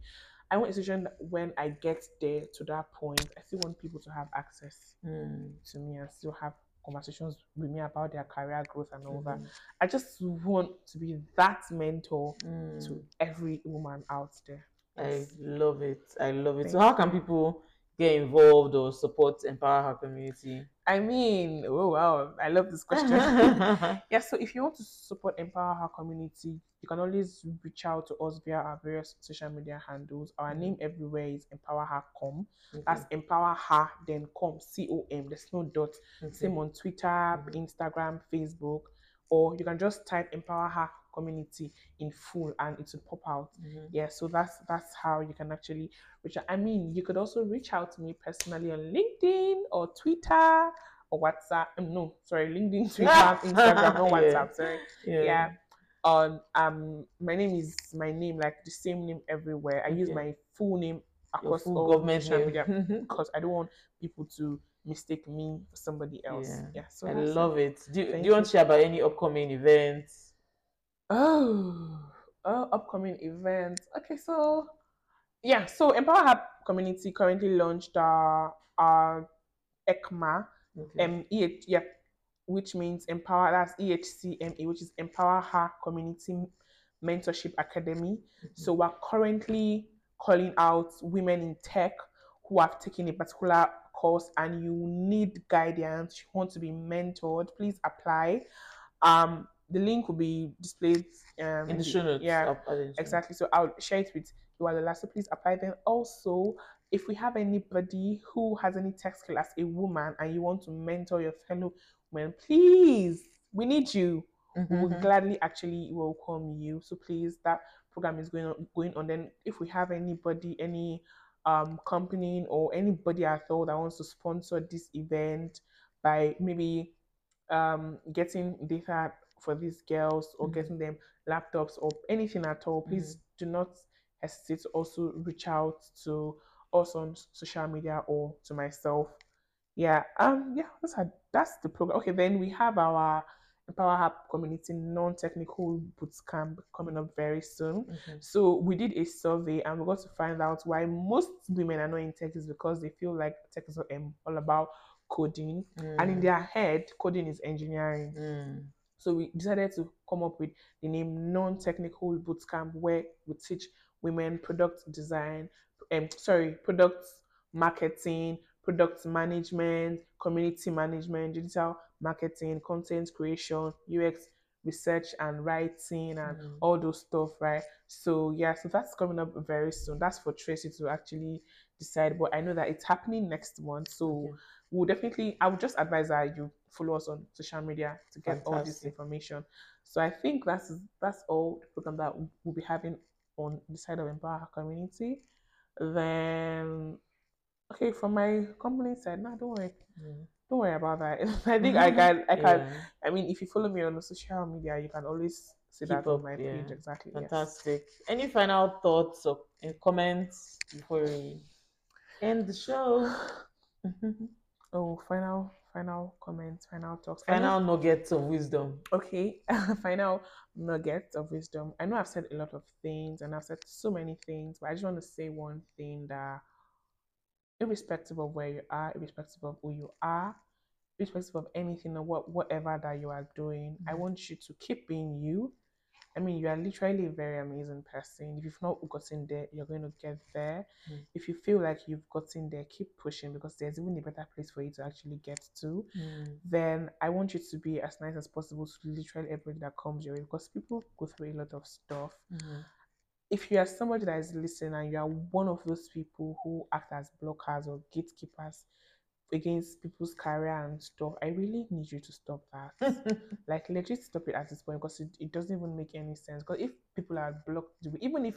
I want a situation that when I get there to that point, I still want people to have access Mm. to me and still have conversations with me about their career growth and all that. Mhm. I just want to be that mentor Mm. to every woman out there. I love it. I love it. so, how can people get involved or support Empower Her community? I mean, oh wow, I love this question. yeah, so if you want to support Empower Her community, you can always reach out to us via our various social media handles. Our Mhm. name everywhere is Empower Her Com. Okay, That's Empower Her, then Com, C O M. There's no dot. okay. Same on Twitter, Mhm. Instagram, Facebook, or you can just type Empower Her community in full and it will pop out. Mhm. Yeah, so that's that's how you can actually reach out. I mean, you could also reach out to me personally on LinkedIn or Twitter or WhatsApp. um, No, sorry, LinkedIn, Twitter, Instagram, not Yeah. WhatsApp. Sorry. Yeah. Yeah. On um, my name is my name, like the same name everywhere. I use Okay. my full name across full all government social media because I don't want people to mistake me for somebody else. Yeah. Yeah. so I love it. Do, do you want to share about any upcoming events? Oh, oh, upcoming events. Okay, so yeah, so Empower Her community currently launched uh, our ECMA, Okay. um, EH, yeah, which means Empower. That's EHCMA, which is Empower Her Community Mentorship Academy. So we're currently calling out women in tech who have taken a particular course and you need guidance, you want to be mentored, please apply. Um, the link will be displayed um, in the show notes. Yeah, I'll add it in the show exactly. So I'll share it with you all. The last. So please apply. Then also, if we have anybody who has any tech skill as a woman and you want to mentor your fellow women, please, we need you notes. we Mhm. will gladly actually welcome you. So please, that program is going on going on. Then if we have anybody, any um company or anybody at all that wants to sponsor this event by maybe um getting data for these girls or Mhm. getting them laptops or anything at all, please do not hesitate to also reach out to us on social media or to myself. Yeah, um, yeah, that's how, that's the program. Okay, then we have our Empower Her Community Non-Technical Bootcamp coming up very soon. Okay. So we did a survey and we got to find out why most women are not in tech is because they feel like tech is um, all about coding, and in Mm. their head, coding is engineering. Mm. So we decided to come up with the name Non-Technical Bootcamp, where we teach women product design, um, sorry, product marketing, product management, community management, digital marketing, content creation, UX research and writing, and Mm. all those stuff, right? So yeah, so that's coming up very soon. That's for Tracy to actually decide, but I know that it's happening next month. So Okay. We'll definitely I would just advise that you follow us on social media to get all this information. So I think that's that's all the program that we'll be having on the side of Empower Her Community. Then okay, from my company side, no, don't worry. Mm. Don't worry about that. I think I can I can Yeah. I mean if you follow me on the social media, you can always see Keep that on my yeah. page exactly. yes. Fantastic. Any final thoughts or comments before we end the show? Oh, final final comments, final talks. I know- final nuggets of wisdom. okay final nuggets of wisdom i know i've said a lot of things and i've said so many things but i just want to say one thing that irrespective of where you are irrespective of who you are irrespective of anything or what whatever that you are doing i Mhm. want you to keep being you i mean you are literally a very amazing person if you've not gotten there you're going to get there Mm. if you feel like you've gotten there keep pushing because there's even a better place for you to actually get to Mm. then I want you to be as nice as possible to literally everybody that comes your way because people go through a lot of stuff. Mhm. If you are somebody that is listening and you are one of those people who act as blockers or gatekeepers against people's career and stuff, I really need you to stop that. like legit stop it at this point because it, it doesn't even make any sense. Because if people are blocked, even if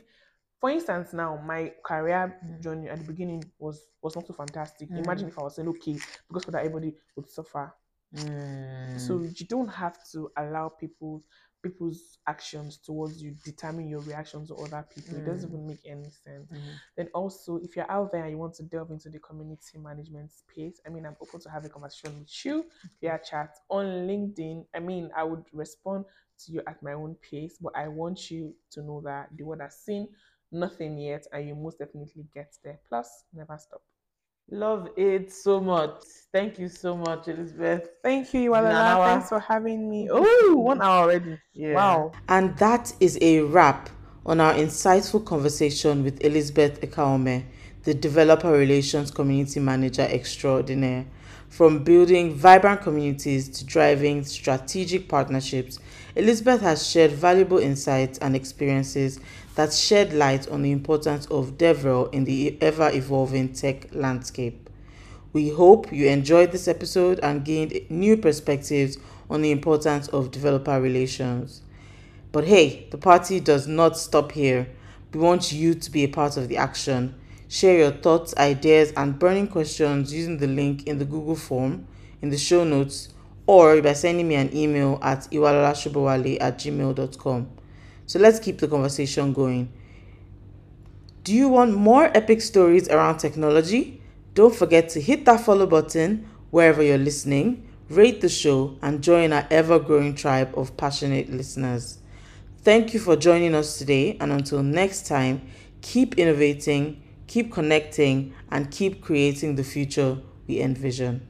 for instance now my career Mm. journey at the beginning was was not so fantastic. Mm. Imagine if I was saying okay, because for that everybody would suffer. Mm. So you don't have to allow people's people's actions towards you determine your reactions to other people. It doesn't Mm. even make any sense. Mhm. Then also, if you're out there and you want to delve into the community management space, I mean, I'm open to have a conversation with you via chat on LinkedIn. I mean, I would respond to you at my own pace, but I want you to know that the world has seen nothing yet, and you most definitely get there. Plus, never stop. Love it so much. Thank you so much, Elizabeth. Thank you, Been Iwalola. Thanks for having me. Oh, one hour already. Yeah. Wow. And that is a wrap on our insightful conversation with Elizabeth Okaome, the Developer Relations Community Manager Extraordinaire. From building vibrant communities to driving strategic partnerships, Elizabeth has shared valuable insights and experiences that shed light on the importance of DevRel in the ever evolving tech landscape. We hope you enjoyed this episode and gained new perspectives on the importance of developer relations. But hey, the party does not stop here. We want you to be a part of the action. Share your thoughts, ideas, and burning questions using the link in the Google form in the show notes or by sending me an email at iwalolasobowale at gmail.com. So let's keep the conversation going. Do you want more epic stories around technology? Don't forget to hit that follow button wherever you're listening, rate the show, and join our ever growing tribe of passionate listeners. Thank you for joining us today, and until next time, keep innovating, keep connecting, and keep creating the future we envision.